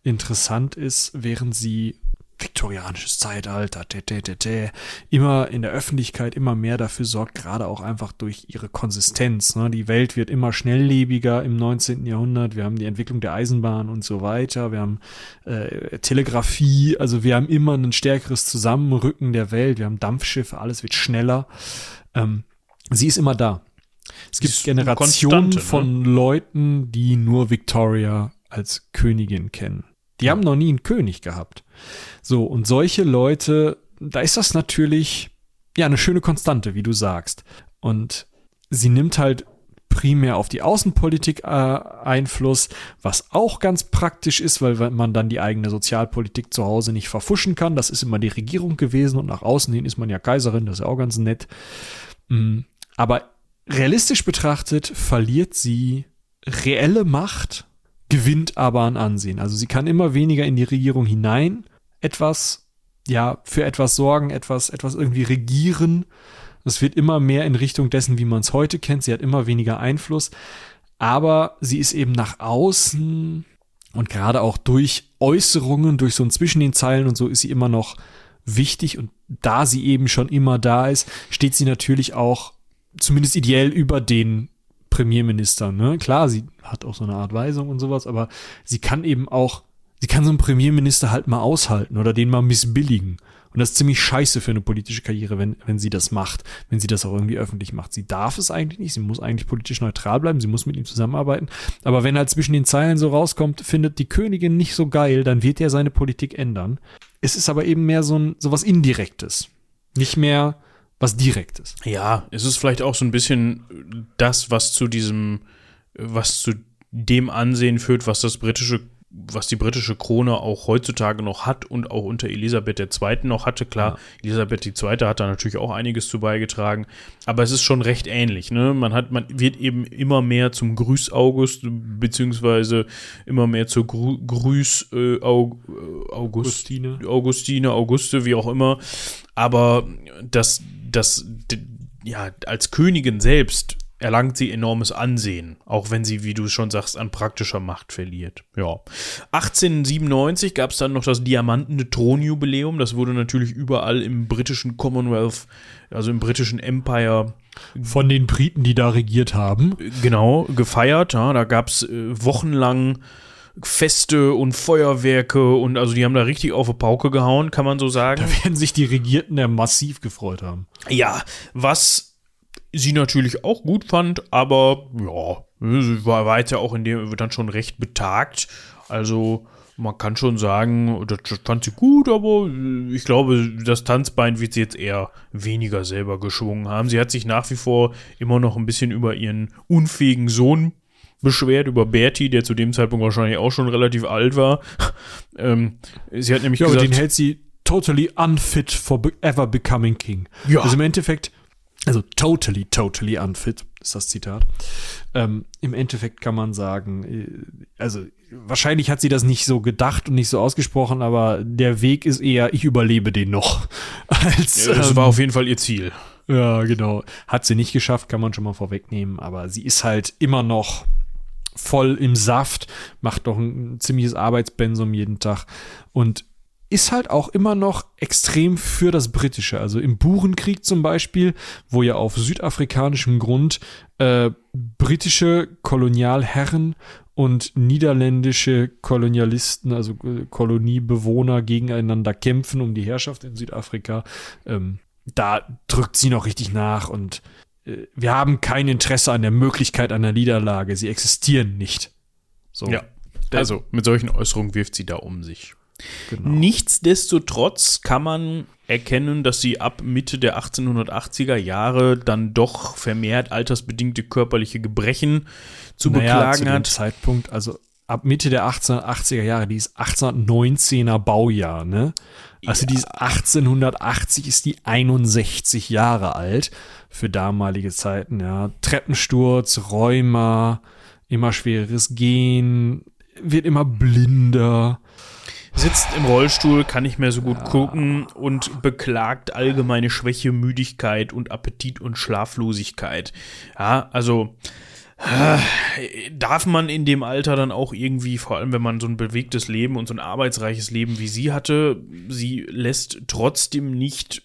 interessant ist, während sie viktorianisches Zeitalter, tä, tä, tä, immer in der Öffentlichkeit immer mehr dafür sorgt, gerade auch einfach durch ihre Konsistenz. Ne? Die Welt wird immer schnelllebiger im 19. Jahrhundert. Wir haben die Entwicklung der Eisenbahn und so weiter. Wir haben äh, Telegrafie. Also wir haben immer ein stärkeres Zusammenrücken der Welt. Wir haben Dampfschiffe. Alles wird schneller. Ähm, sie ist immer da. Es gibt Generationen ne? von Leuten, die nur Victoria als Königin kennen. Die haben noch nie einen König gehabt. So, und solche Leute, da ist das natürlich, ja, eine schöne Konstante, wie du sagst. Und sie nimmt halt primär auf die Außenpolitik äh, Einfluss, was auch ganz praktisch ist, weil man dann die eigene Sozialpolitik zu Hause nicht verfuschen kann. Das ist immer die Regierung gewesen und nach außen hin ist man ja Kaiserin, das ist ja auch ganz nett. Mm, aber realistisch betrachtet verliert sie reelle Macht, gewinnt aber an Ansehen. Also sie kann immer weniger in die Regierung hinein etwas, ja, für etwas sorgen, etwas, etwas irgendwie regieren. Es wird immer mehr in Richtung dessen, wie man es heute kennt. Sie hat immer weniger Einfluss. Aber sie ist eben nach außen und gerade auch durch Äußerungen, durch so ein zwischen den Zeilen und so ist sie immer noch wichtig. Und da sie eben schon immer da ist, steht sie natürlich auch zumindest ideell über den Premierministern. Ne? Klar, sie hat auch so eine Art Weisung und sowas, aber sie kann eben auch, sie kann so einen Premierminister halt mal aushalten oder den mal missbilligen. Und das ist ziemlich scheiße für eine politische Karriere, wenn, wenn sie das macht, wenn sie das auch irgendwie öffentlich macht. Sie darf es eigentlich nicht, sie muss eigentlich politisch neutral bleiben, sie muss mit ihm zusammenarbeiten. Aber wenn halt zwischen den Zeilen so rauskommt, findet die Königin nicht so geil, dann wird er seine Politik ändern. Es ist aber eben mehr so ein, so was Indirektes. Nicht mehr, was Direktes. Ja, es ist vielleicht auch so ein bisschen das, was zu diesem, was zu dem Ansehen führt, was das britische was die britische Krone auch heutzutage noch hat und auch unter Elisabeth II. noch hatte. Klar, ja. Elisabeth II. hat da natürlich auch einiges zu beigetragen, aber es ist schon recht ähnlich. Ne? Man hat, man wird eben immer mehr zum Grüß August, beziehungsweise immer mehr zur Grü Grüß äh, Aug äh, August, Augustine. Augustine, Auguste, wie auch immer. Aber das, das, ja, als Königin selbst erlangt sie enormes Ansehen, auch wenn sie, wie du schon sagst, an praktischer Macht verliert. Ja. 1897 gab es dann noch das diamantene Thronjubiläum. Das wurde natürlich überall im britischen Commonwealth, also im britischen Empire von den Briten, die da regiert haben. Genau, gefeiert. Ja, da gab es äh, wochenlang Feste und Feuerwerke und also die haben da richtig auf die Pauke gehauen, kann man so sagen. Da werden sich die Regierten ja massiv gefreut haben. Ja, was sie natürlich auch gut fand, aber ja, sie war, ja auch in dem dann schon recht betagt. Also man kann schon sagen, das, das fand sie gut, aber ich glaube, das Tanzbein wird sie jetzt eher weniger selber geschwungen haben. Sie hat sich nach wie vor immer noch ein bisschen über ihren unfähigen Sohn beschwert, über Bertie, der zu dem Zeitpunkt wahrscheinlich auch schon relativ alt war. [LAUGHS] ähm, sie hat nämlich ja, gesagt, den hält sie totally unfit for ever becoming king. Ja. Also im Endeffekt also totally, totally unfit ist das Zitat. Ähm, Im Endeffekt kann man sagen, äh, also wahrscheinlich hat sie das nicht so gedacht und nicht so ausgesprochen, aber der Weg ist eher, ich überlebe den noch. [LAUGHS] Als, ja, das ähm, war auf jeden Fall ihr Ziel. Ja, genau. Hat sie nicht geschafft, kann man schon mal vorwegnehmen, aber sie ist halt immer noch voll im Saft, macht doch ein ziemliches Arbeitspensum jeden Tag und ist halt auch immer noch extrem für das Britische. Also im Burenkrieg zum Beispiel, wo ja auf südafrikanischem Grund äh, britische Kolonialherren und niederländische Kolonialisten, also äh, Koloniebewohner gegeneinander kämpfen um die Herrschaft in Südafrika. Ähm, da drückt sie noch richtig nach und wir haben kein Interesse an der Möglichkeit einer Niederlage. Sie existieren nicht. So. Ja. Also mit solchen Äußerungen wirft sie da um sich. Genau. Nichtsdestotrotz kann man erkennen, dass sie ab Mitte der 1880er Jahre dann doch vermehrt altersbedingte körperliche Gebrechen zu naja, beklagen zu hat. Zeitpunkt, also ab Mitte der 1880er Jahre, die ist 1819er Baujahr, ne? Also ja. die ist 1880 ist die 61 Jahre alt für damalige Zeiten, ja. Treppensturz, Rheuma, immer schwereres Gehen, wird immer blinder sitzt im Rollstuhl, kann nicht mehr so gut ja. gucken und beklagt allgemeine Schwäche, Müdigkeit und Appetit und Schlaflosigkeit. Ja, also darf man in dem Alter dann auch irgendwie, vor allem wenn man so ein bewegtes Leben und so ein arbeitsreiches Leben wie sie hatte, sie lässt trotzdem nicht,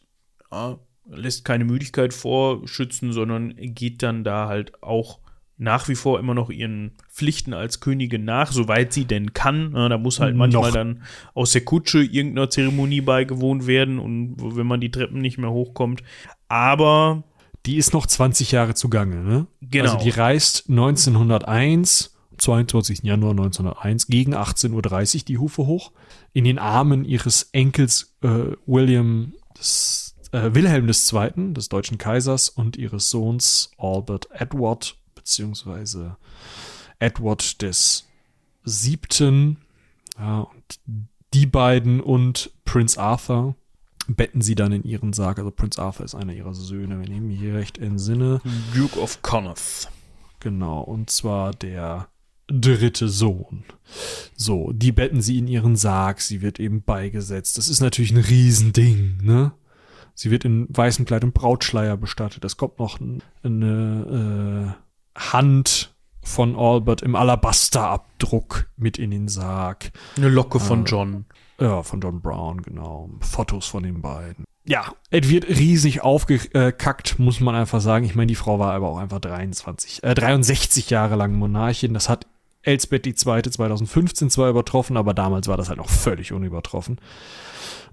ja, lässt keine Müdigkeit vorschützen, sondern geht dann da halt auch nach wie vor immer noch ihren Pflichten als Königin nach, soweit sie denn kann. da muss halt manchmal noch. dann aus der Kutsche irgendeiner Zeremonie beigewohnt werden und wenn man die Treppen nicht mehr hochkommt. Aber die ist noch 20 Jahre zugange, ne? Genau. Also die reist 1901, 22. Januar 1901, gegen 18.30 Uhr die Hufe hoch, in den Armen ihres Enkels äh, William des, äh, Wilhelm II., des deutschen Kaisers, und ihres Sohns Albert Edward beziehungsweise Edward des Siebten. Ja, und die beiden und Prince Arthur betten sie dann in ihren Sarg. Also Prince Arthur ist einer ihrer Söhne, wenn ich mich hier recht entsinne. Duke of Connaught. Genau, und zwar der dritte Sohn. So, die betten sie in ihren Sarg, sie wird eben beigesetzt. Das ist natürlich ein Riesending, ne? Sie wird in weißem Kleid und Brautschleier bestattet. Es kommt noch eine äh, Hand von Albert im Alabasterabdruck mit in den Sarg. Eine Locke von äh, John. Ja, von John Brown, genau. Fotos von den beiden. Ja, es wird riesig aufgekackt, muss man einfach sagen. Ich meine, die Frau war aber auch einfach 23, äh, 63 Jahre lang Monarchin. Das hat Elsbeth II. 2015 zwar übertroffen, aber damals war das halt noch völlig unübertroffen.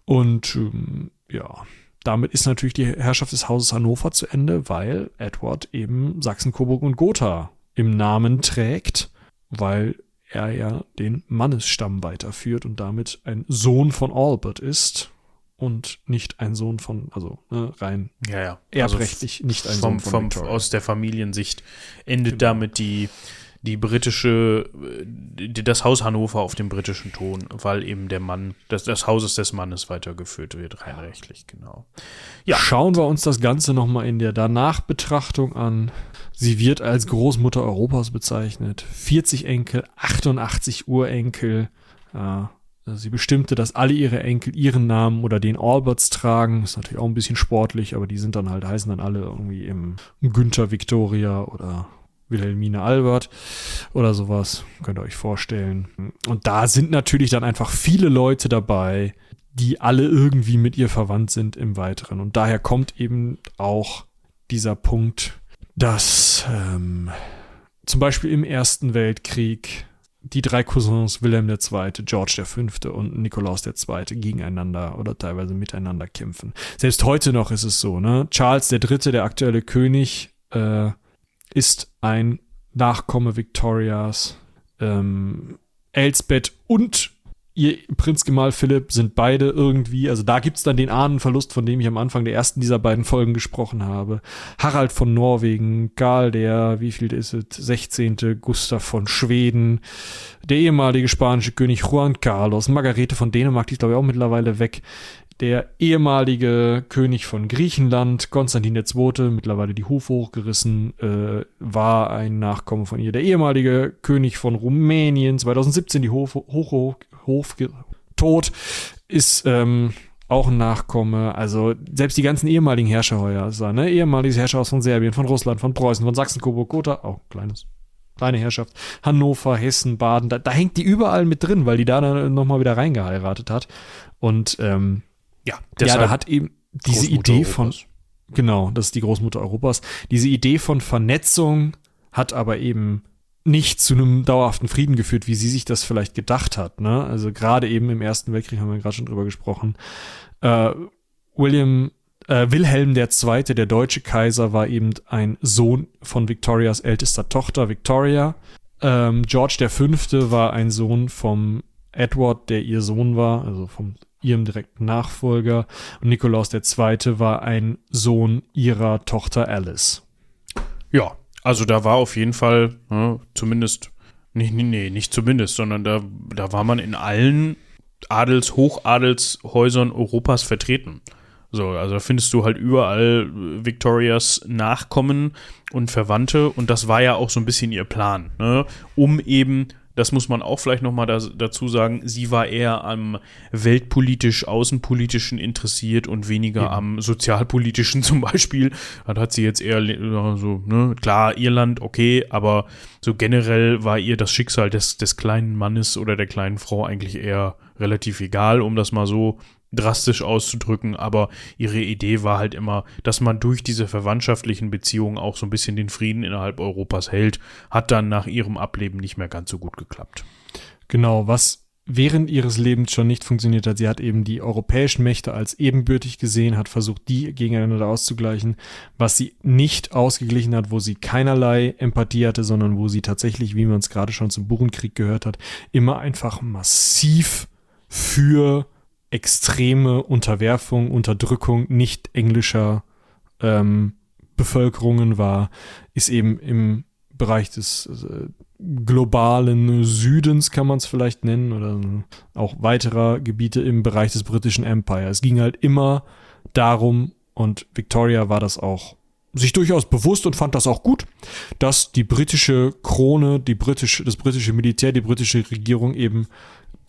Und ähm, ja, damit ist natürlich die Herrschaft des Hauses Hannover zu Ende, weil Edward eben Sachsen, Coburg und Gotha im Namen trägt, weil er ja den Mannesstamm weiterführt und damit ein Sohn von Albert ist und nicht ein Sohn von, also ne, rein ja, ja. erbrechtlich also nicht ein vom, Sohn von vom, Aus der Familiensicht endet genau. damit die die britische, die, das Haus Hannover auf dem britischen Ton, weil eben der Mann, das, das Hauses des Mannes weitergeführt wird, rein rechtlich, genau. Ja. Schauen wir uns das Ganze nochmal in der Danachbetrachtung an. Sie wird als Großmutter Europas bezeichnet. 40 Enkel, 88 Urenkel. Ja, sie bestimmte, dass alle ihre Enkel ihren Namen oder den Alberts tragen. Ist natürlich auch ein bisschen sportlich, aber die sind dann halt, heißen dann alle irgendwie im Günther Victoria oder Wilhelmine Albert oder sowas. Könnt ihr euch vorstellen. Und da sind natürlich dann einfach viele Leute dabei, die alle irgendwie mit ihr verwandt sind im Weiteren. Und daher kommt eben auch dieser Punkt, dass ähm, zum Beispiel im Ersten Weltkrieg die drei Cousins Wilhelm II., George V. und Nikolaus II. gegeneinander oder teilweise miteinander kämpfen. Selbst heute noch ist es so, ne? Charles III., der aktuelle König, äh, ist ein Nachkomme Victorias. Ähm, Elsbeth und ihr Prinzgemahl Philipp sind beide irgendwie, also da gibt's dann den Ahnenverlust, von dem ich am Anfang der ersten dieser beiden Folgen gesprochen habe. Harald von Norwegen, Karl der, wie viel ist es, 16. Gustav von Schweden, der ehemalige spanische König Juan Carlos, Margarete von Dänemark, die ist glaube ich auch mittlerweile weg, der ehemalige König von Griechenland, Konstantin II., mittlerweile die Hufe hochgerissen, äh, war ein Nachkomme von ihr. Der ehemalige König von Rumänien, 2017 die Hof, hoch, hoch, tot, ist ähm, auch ein Nachkomme. Also selbst die ganzen ehemaligen Herrscherhäuser, ne? ehemaliges Herrscherhaus von Serbien, von Russland, von Preußen, von Sachsen, Coburg, Gotha, auch kleines kleine Herrschaft, Hannover, Hessen, Baden, da, da, hängt die überall mit drin, weil die da dann nochmal wieder reingeheiratet hat. Und ähm, ja, ja, da hat eben diese Großmutter Idee von, Europas. genau, das ist die Großmutter Europas. Diese Idee von Vernetzung hat aber eben nicht zu einem dauerhaften Frieden geführt, wie sie sich das vielleicht gedacht hat. Ne? Also gerade eben im Ersten Weltkrieg haben wir gerade schon drüber gesprochen. Äh, William äh, Wilhelm II., der deutsche Kaiser, war eben ein Sohn von Victorias ältester Tochter Victoria. Ähm, George V. war ein Sohn vom Edward, der ihr Sohn war, also vom ihrem direkten Nachfolger. Und Nikolaus II. war ein Sohn ihrer Tochter Alice. Ja, also da war auf jeden Fall, ja, zumindest, nee, nee, nee, nicht zumindest, sondern da, da war man in allen Adels, Hochadelshäusern Europas vertreten. So, also da findest du halt überall Victorias Nachkommen und Verwandte und das war ja auch so ein bisschen ihr Plan, ne? um eben das muss man auch vielleicht nochmal da, dazu sagen, sie war eher am weltpolitisch, außenpolitischen interessiert und weniger ja. am sozialpolitischen [LAUGHS] zum Beispiel. Da hat sie jetzt eher so, ne, klar, Irland, okay, aber so generell war ihr das Schicksal des, des kleinen Mannes oder der kleinen Frau eigentlich eher relativ egal, um das mal so drastisch auszudrücken, aber ihre Idee war halt immer, dass man durch diese verwandtschaftlichen Beziehungen auch so ein bisschen den Frieden innerhalb Europas hält, hat dann nach ihrem Ableben nicht mehr ganz so gut geklappt. Genau, was während ihres Lebens schon nicht funktioniert hat. Sie hat eben die europäischen Mächte als ebenbürtig gesehen, hat versucht, die gegeneinander auszugleichen. Was sie nicht ausgeglichen hat, wo sie keinerlei Empathie hatte, sondern wo sie tatsächlich, wie man es gerade schon zum Burenkrieg gehört hat, immer einfach massiv für extreme Unterwerfung, Unterdrückung nicht englischer ähm, Bevölkerungen war, ist eben im Bereich des äh, globalen Südens, kann man es vielleicht nennen, oder auch weiterer Gebiete im Bereich des britischen Empire. Es ging halt immer darum, und Victoria war das auch sich durchaus bewusst und fand das auch gut, dass die britische Krone, die britische, das britische Militär, die britische Regierung eben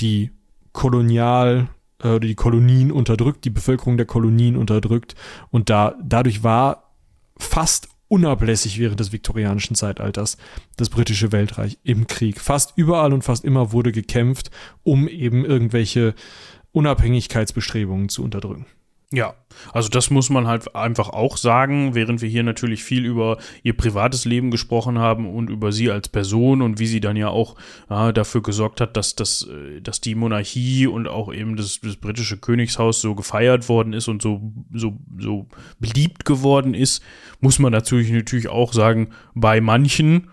die Kolonial, äh, die Kolonien unterdrückt, die Bevölkerung der Kolonien unterdrückt. Und da, dadurch war fast unablässig während des viktorianischen Zeitalters das britische Weltreich im Krieg. Fast überall und fast immer wurde gekämpft, um eben irgendwelche Unabhängigkeitsbestrebungen zu unterdrücken. Ja, also das muss man halt einfach auch sagen, während wir hier natürlich viel über ihr privates Leben gesprochen haben und über sie als Person und wie sie dann ja auch ja, dafür gesorgt hat, dass, dass, äh, dass die Monarchie und auch eben das, das britische Königshaus so gefeiert worden ist und so, so, so beliebt geworden ist, muss man natürlich natürlich auch sagen, bei manchen,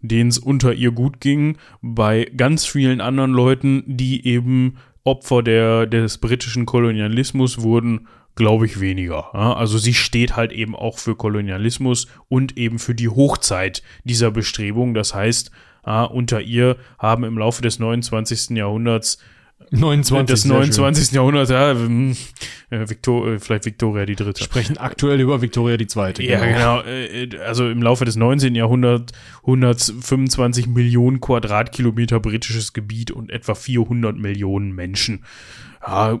denen es unter ihr gut ging, bei ganz vielen anderen Leuten, die eben Opfer der, des britischen Kolonialismus wurden, glaube ich, weniger. Also sie steht halt eben auch für Kolonialismus und eben für die Hochzeit dieser Bestrebung. Das heißt, unter ihr haben im Laufe des 29. Jahrhunderts 29, des 29. Jahrhunderts, ja, hm, äh, Victor, äh, vielleicht Victoria die Dritte. Sprechen aktuell über Victoria die Zweite. Ja, genau. genau. Äh, also im Laufe des 19. Jahrhunderts 125 Millionen Quadratkilometer britisches Gebiet und etwa 400 Millionen Menschen. Ja,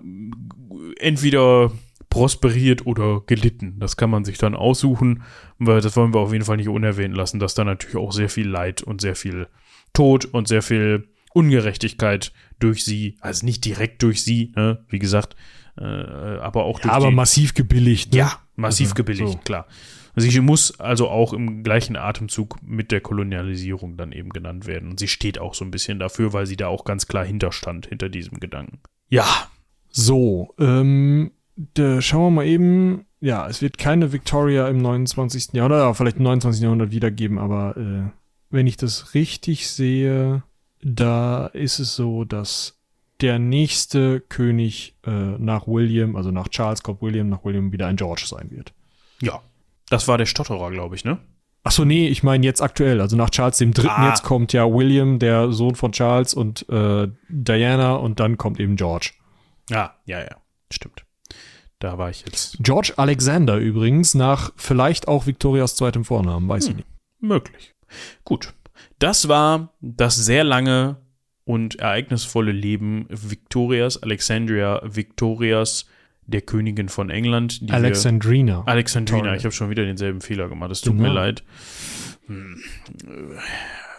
entweder prosperiert oder gelitten. Das kann man sich dann aussuchen, weil das wollen wir auf jeden Fall nicht unerwähnt lassen, dass da natürlich auch sehr viel Leid und sehr viel Tod und sehr viel Ungerechtigkeit durch sie, also nicht direkt durch sie, ne, wie gesagt, äh, aber auch durch ja, aber die, massiv gebilligt. Ne? Ja, massiv also, gebilligt, so. klar. Sie muss also auch im gleichen Atemzug mit der Kolonialisierung dann eben genannt werden. Und sie steht auch so ein bisschen dafür, weil sie da auch ganz klar hinterstand, hinter diesem Gedanken. Ja. So, ähm, da schauen wir mal eben. Ja, es wird keine Victoria im 29. Jahrhundert, oder vielleicht im 29. Jahrhundert wiedergeben, aber äh, wenn ich das richtig sehe, da ist es so, dass der nächste König äh, nach William, also nach Charles kommt William, nach William wieder ein George sein wird. Ja, das war der Stotterer, glaube ich, ne? Ach so, nee, ich meine jetzt aktuell, also nach Charles dem Dritten ah. jetzt kommt ja William, der Sohn von Charles und äh, Diana und dann kommt eben George. Ah, ja, ja, stimmt. Da war ich jetzt. George Alexander übrigens, nach vielleicht auch Victorias zweitem Vornamen, weiß hm, ich nicht. Möglich. Gut. Das war das sehr lange und ereignisvolle Leben Victorias, Alexandria Victorias, der Königin von England. Alexandrina. Wir, Alexandrina, ich habe schon wieder denselben Fehler gemacht. Es tut genau. mir leid.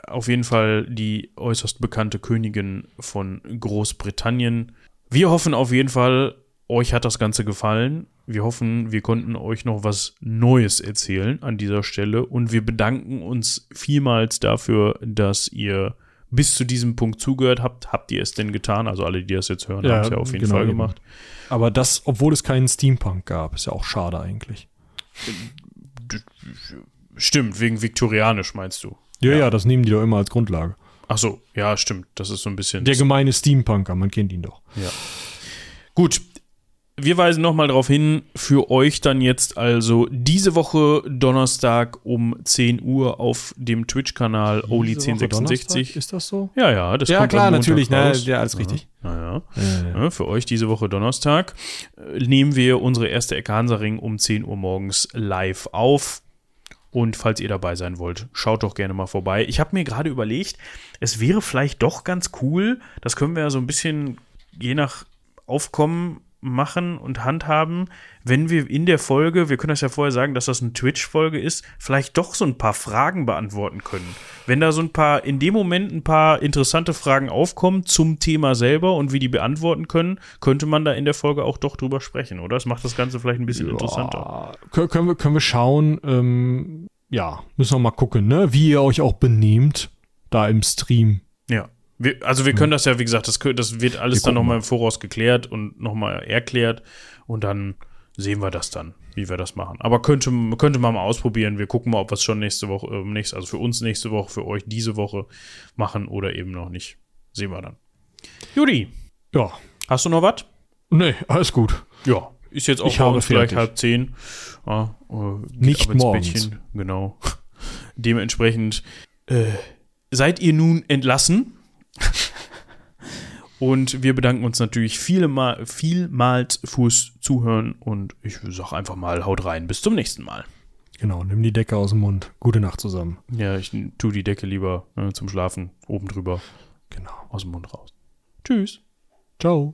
Auf jeden Fall die äußerst bekannte Königin von Großbritannien. Wir hoffen auf jeden Fall, euch hat das Ganze gefallen wir hoffen, wir konnten euch noch was Neues erzählen an dieser Stelle und wir bedanken uns vielmals dafür, dass ihr bis zu diesem Punkt zugehört habt. Habt ihr es denn getan? Also alle, die das jetzt hören, Ja, haben es ja auf jeden genau, Fall eben. gemacht. Aber das, obwohl es keinen Steampunk gab, ist ja auch schade eigentlich. Stimmt, wegen viktorianisch meinst du. Ja, ja, das nehmen die doch immer als Grundlage. Ach so, ja, stimmt. Das ist so ein bisschen. Der gemeine Steampunker, man kennt ihn doch. Ja. Gut. Wir weisen nochmal darauf hin, für euch dann jetzt also diese Woche Donnerstag um 10 Uhr auf dem Twitch-Kanal Diese Woche Oli1066. Donnerstag, Ist das so? Ja, ja, das Ja, kommt klar, natürlich, ne, ja, alles richtig. Naja. Äh, Ja, für euch diese Woche Donnerstag äh, nehmen wir unsere erste Ecke Hansaring um 10 Uhr morgens live auf. Und falls ihr dabei sein wollt, schaut doch gerne mal vorbei. Ich habe mir gerade überlegt, es wäre vielleicht doch ganz cool, das können wir ja so ein bisschen je nach Aufkommen machen und handhaben, wenn wir in der Folge, wir können das ja vorher sagen, dass das eine Twitch-Folge ist, vielleicht doch so ein paar Fragen beantworten können. Wenn da so ein paar, in dem Moment ein paar interessante Fragen aufkommen zum Thema selber und wie die beantworten können, könnte man da in der Folge auch doch drüber sprechen, oder? Das macht das Ganze vielleicht ein bisschen interessanter. Ja, kö- können, wir, können wir schauen, ähm, ja, müssen wir mal gucken, ne, wie ihr euch auch benehmt, da im Stream. Ja. Wir, also wir können das ja, wie gesagt, das, das wird alles Wir dann nochmal im Voraus geklärt und nochmal erklärt und dann sehen wir das dann, wie wir das machen. Aber könnte, könnte man mal ausprobieren. Wir gucken mal, ob wir es schon nächste Woche, äh, nächste, also für uns nächste Woche, für euch diese Woche machen oder eben noch nicht. Sehen wir dann. Judy, Ja, hast du noch was? nee, alles gut. Ja, ist jetzt auch Ich uns gleich halb zehn. Ja, äh, geht Nicht morgens. Bettchen. Genau. [LAUGHS] Dementsprechend äh, seid ihr nun entlassen. [LAUGHS] Und wir bedanken uns natürlich vielmal, vielmals fürs Zuhören und ich sag einfach mal, haut rein. Bis zum nächsten Mal. Genau, nimm die Decke aus dem Mund. Gute Nacht zusammen. Ja, ich tu die Decke lieber äh, zum Schlafen oben drüber Genau. aus dem Mund raus. Tschüss. Ciao.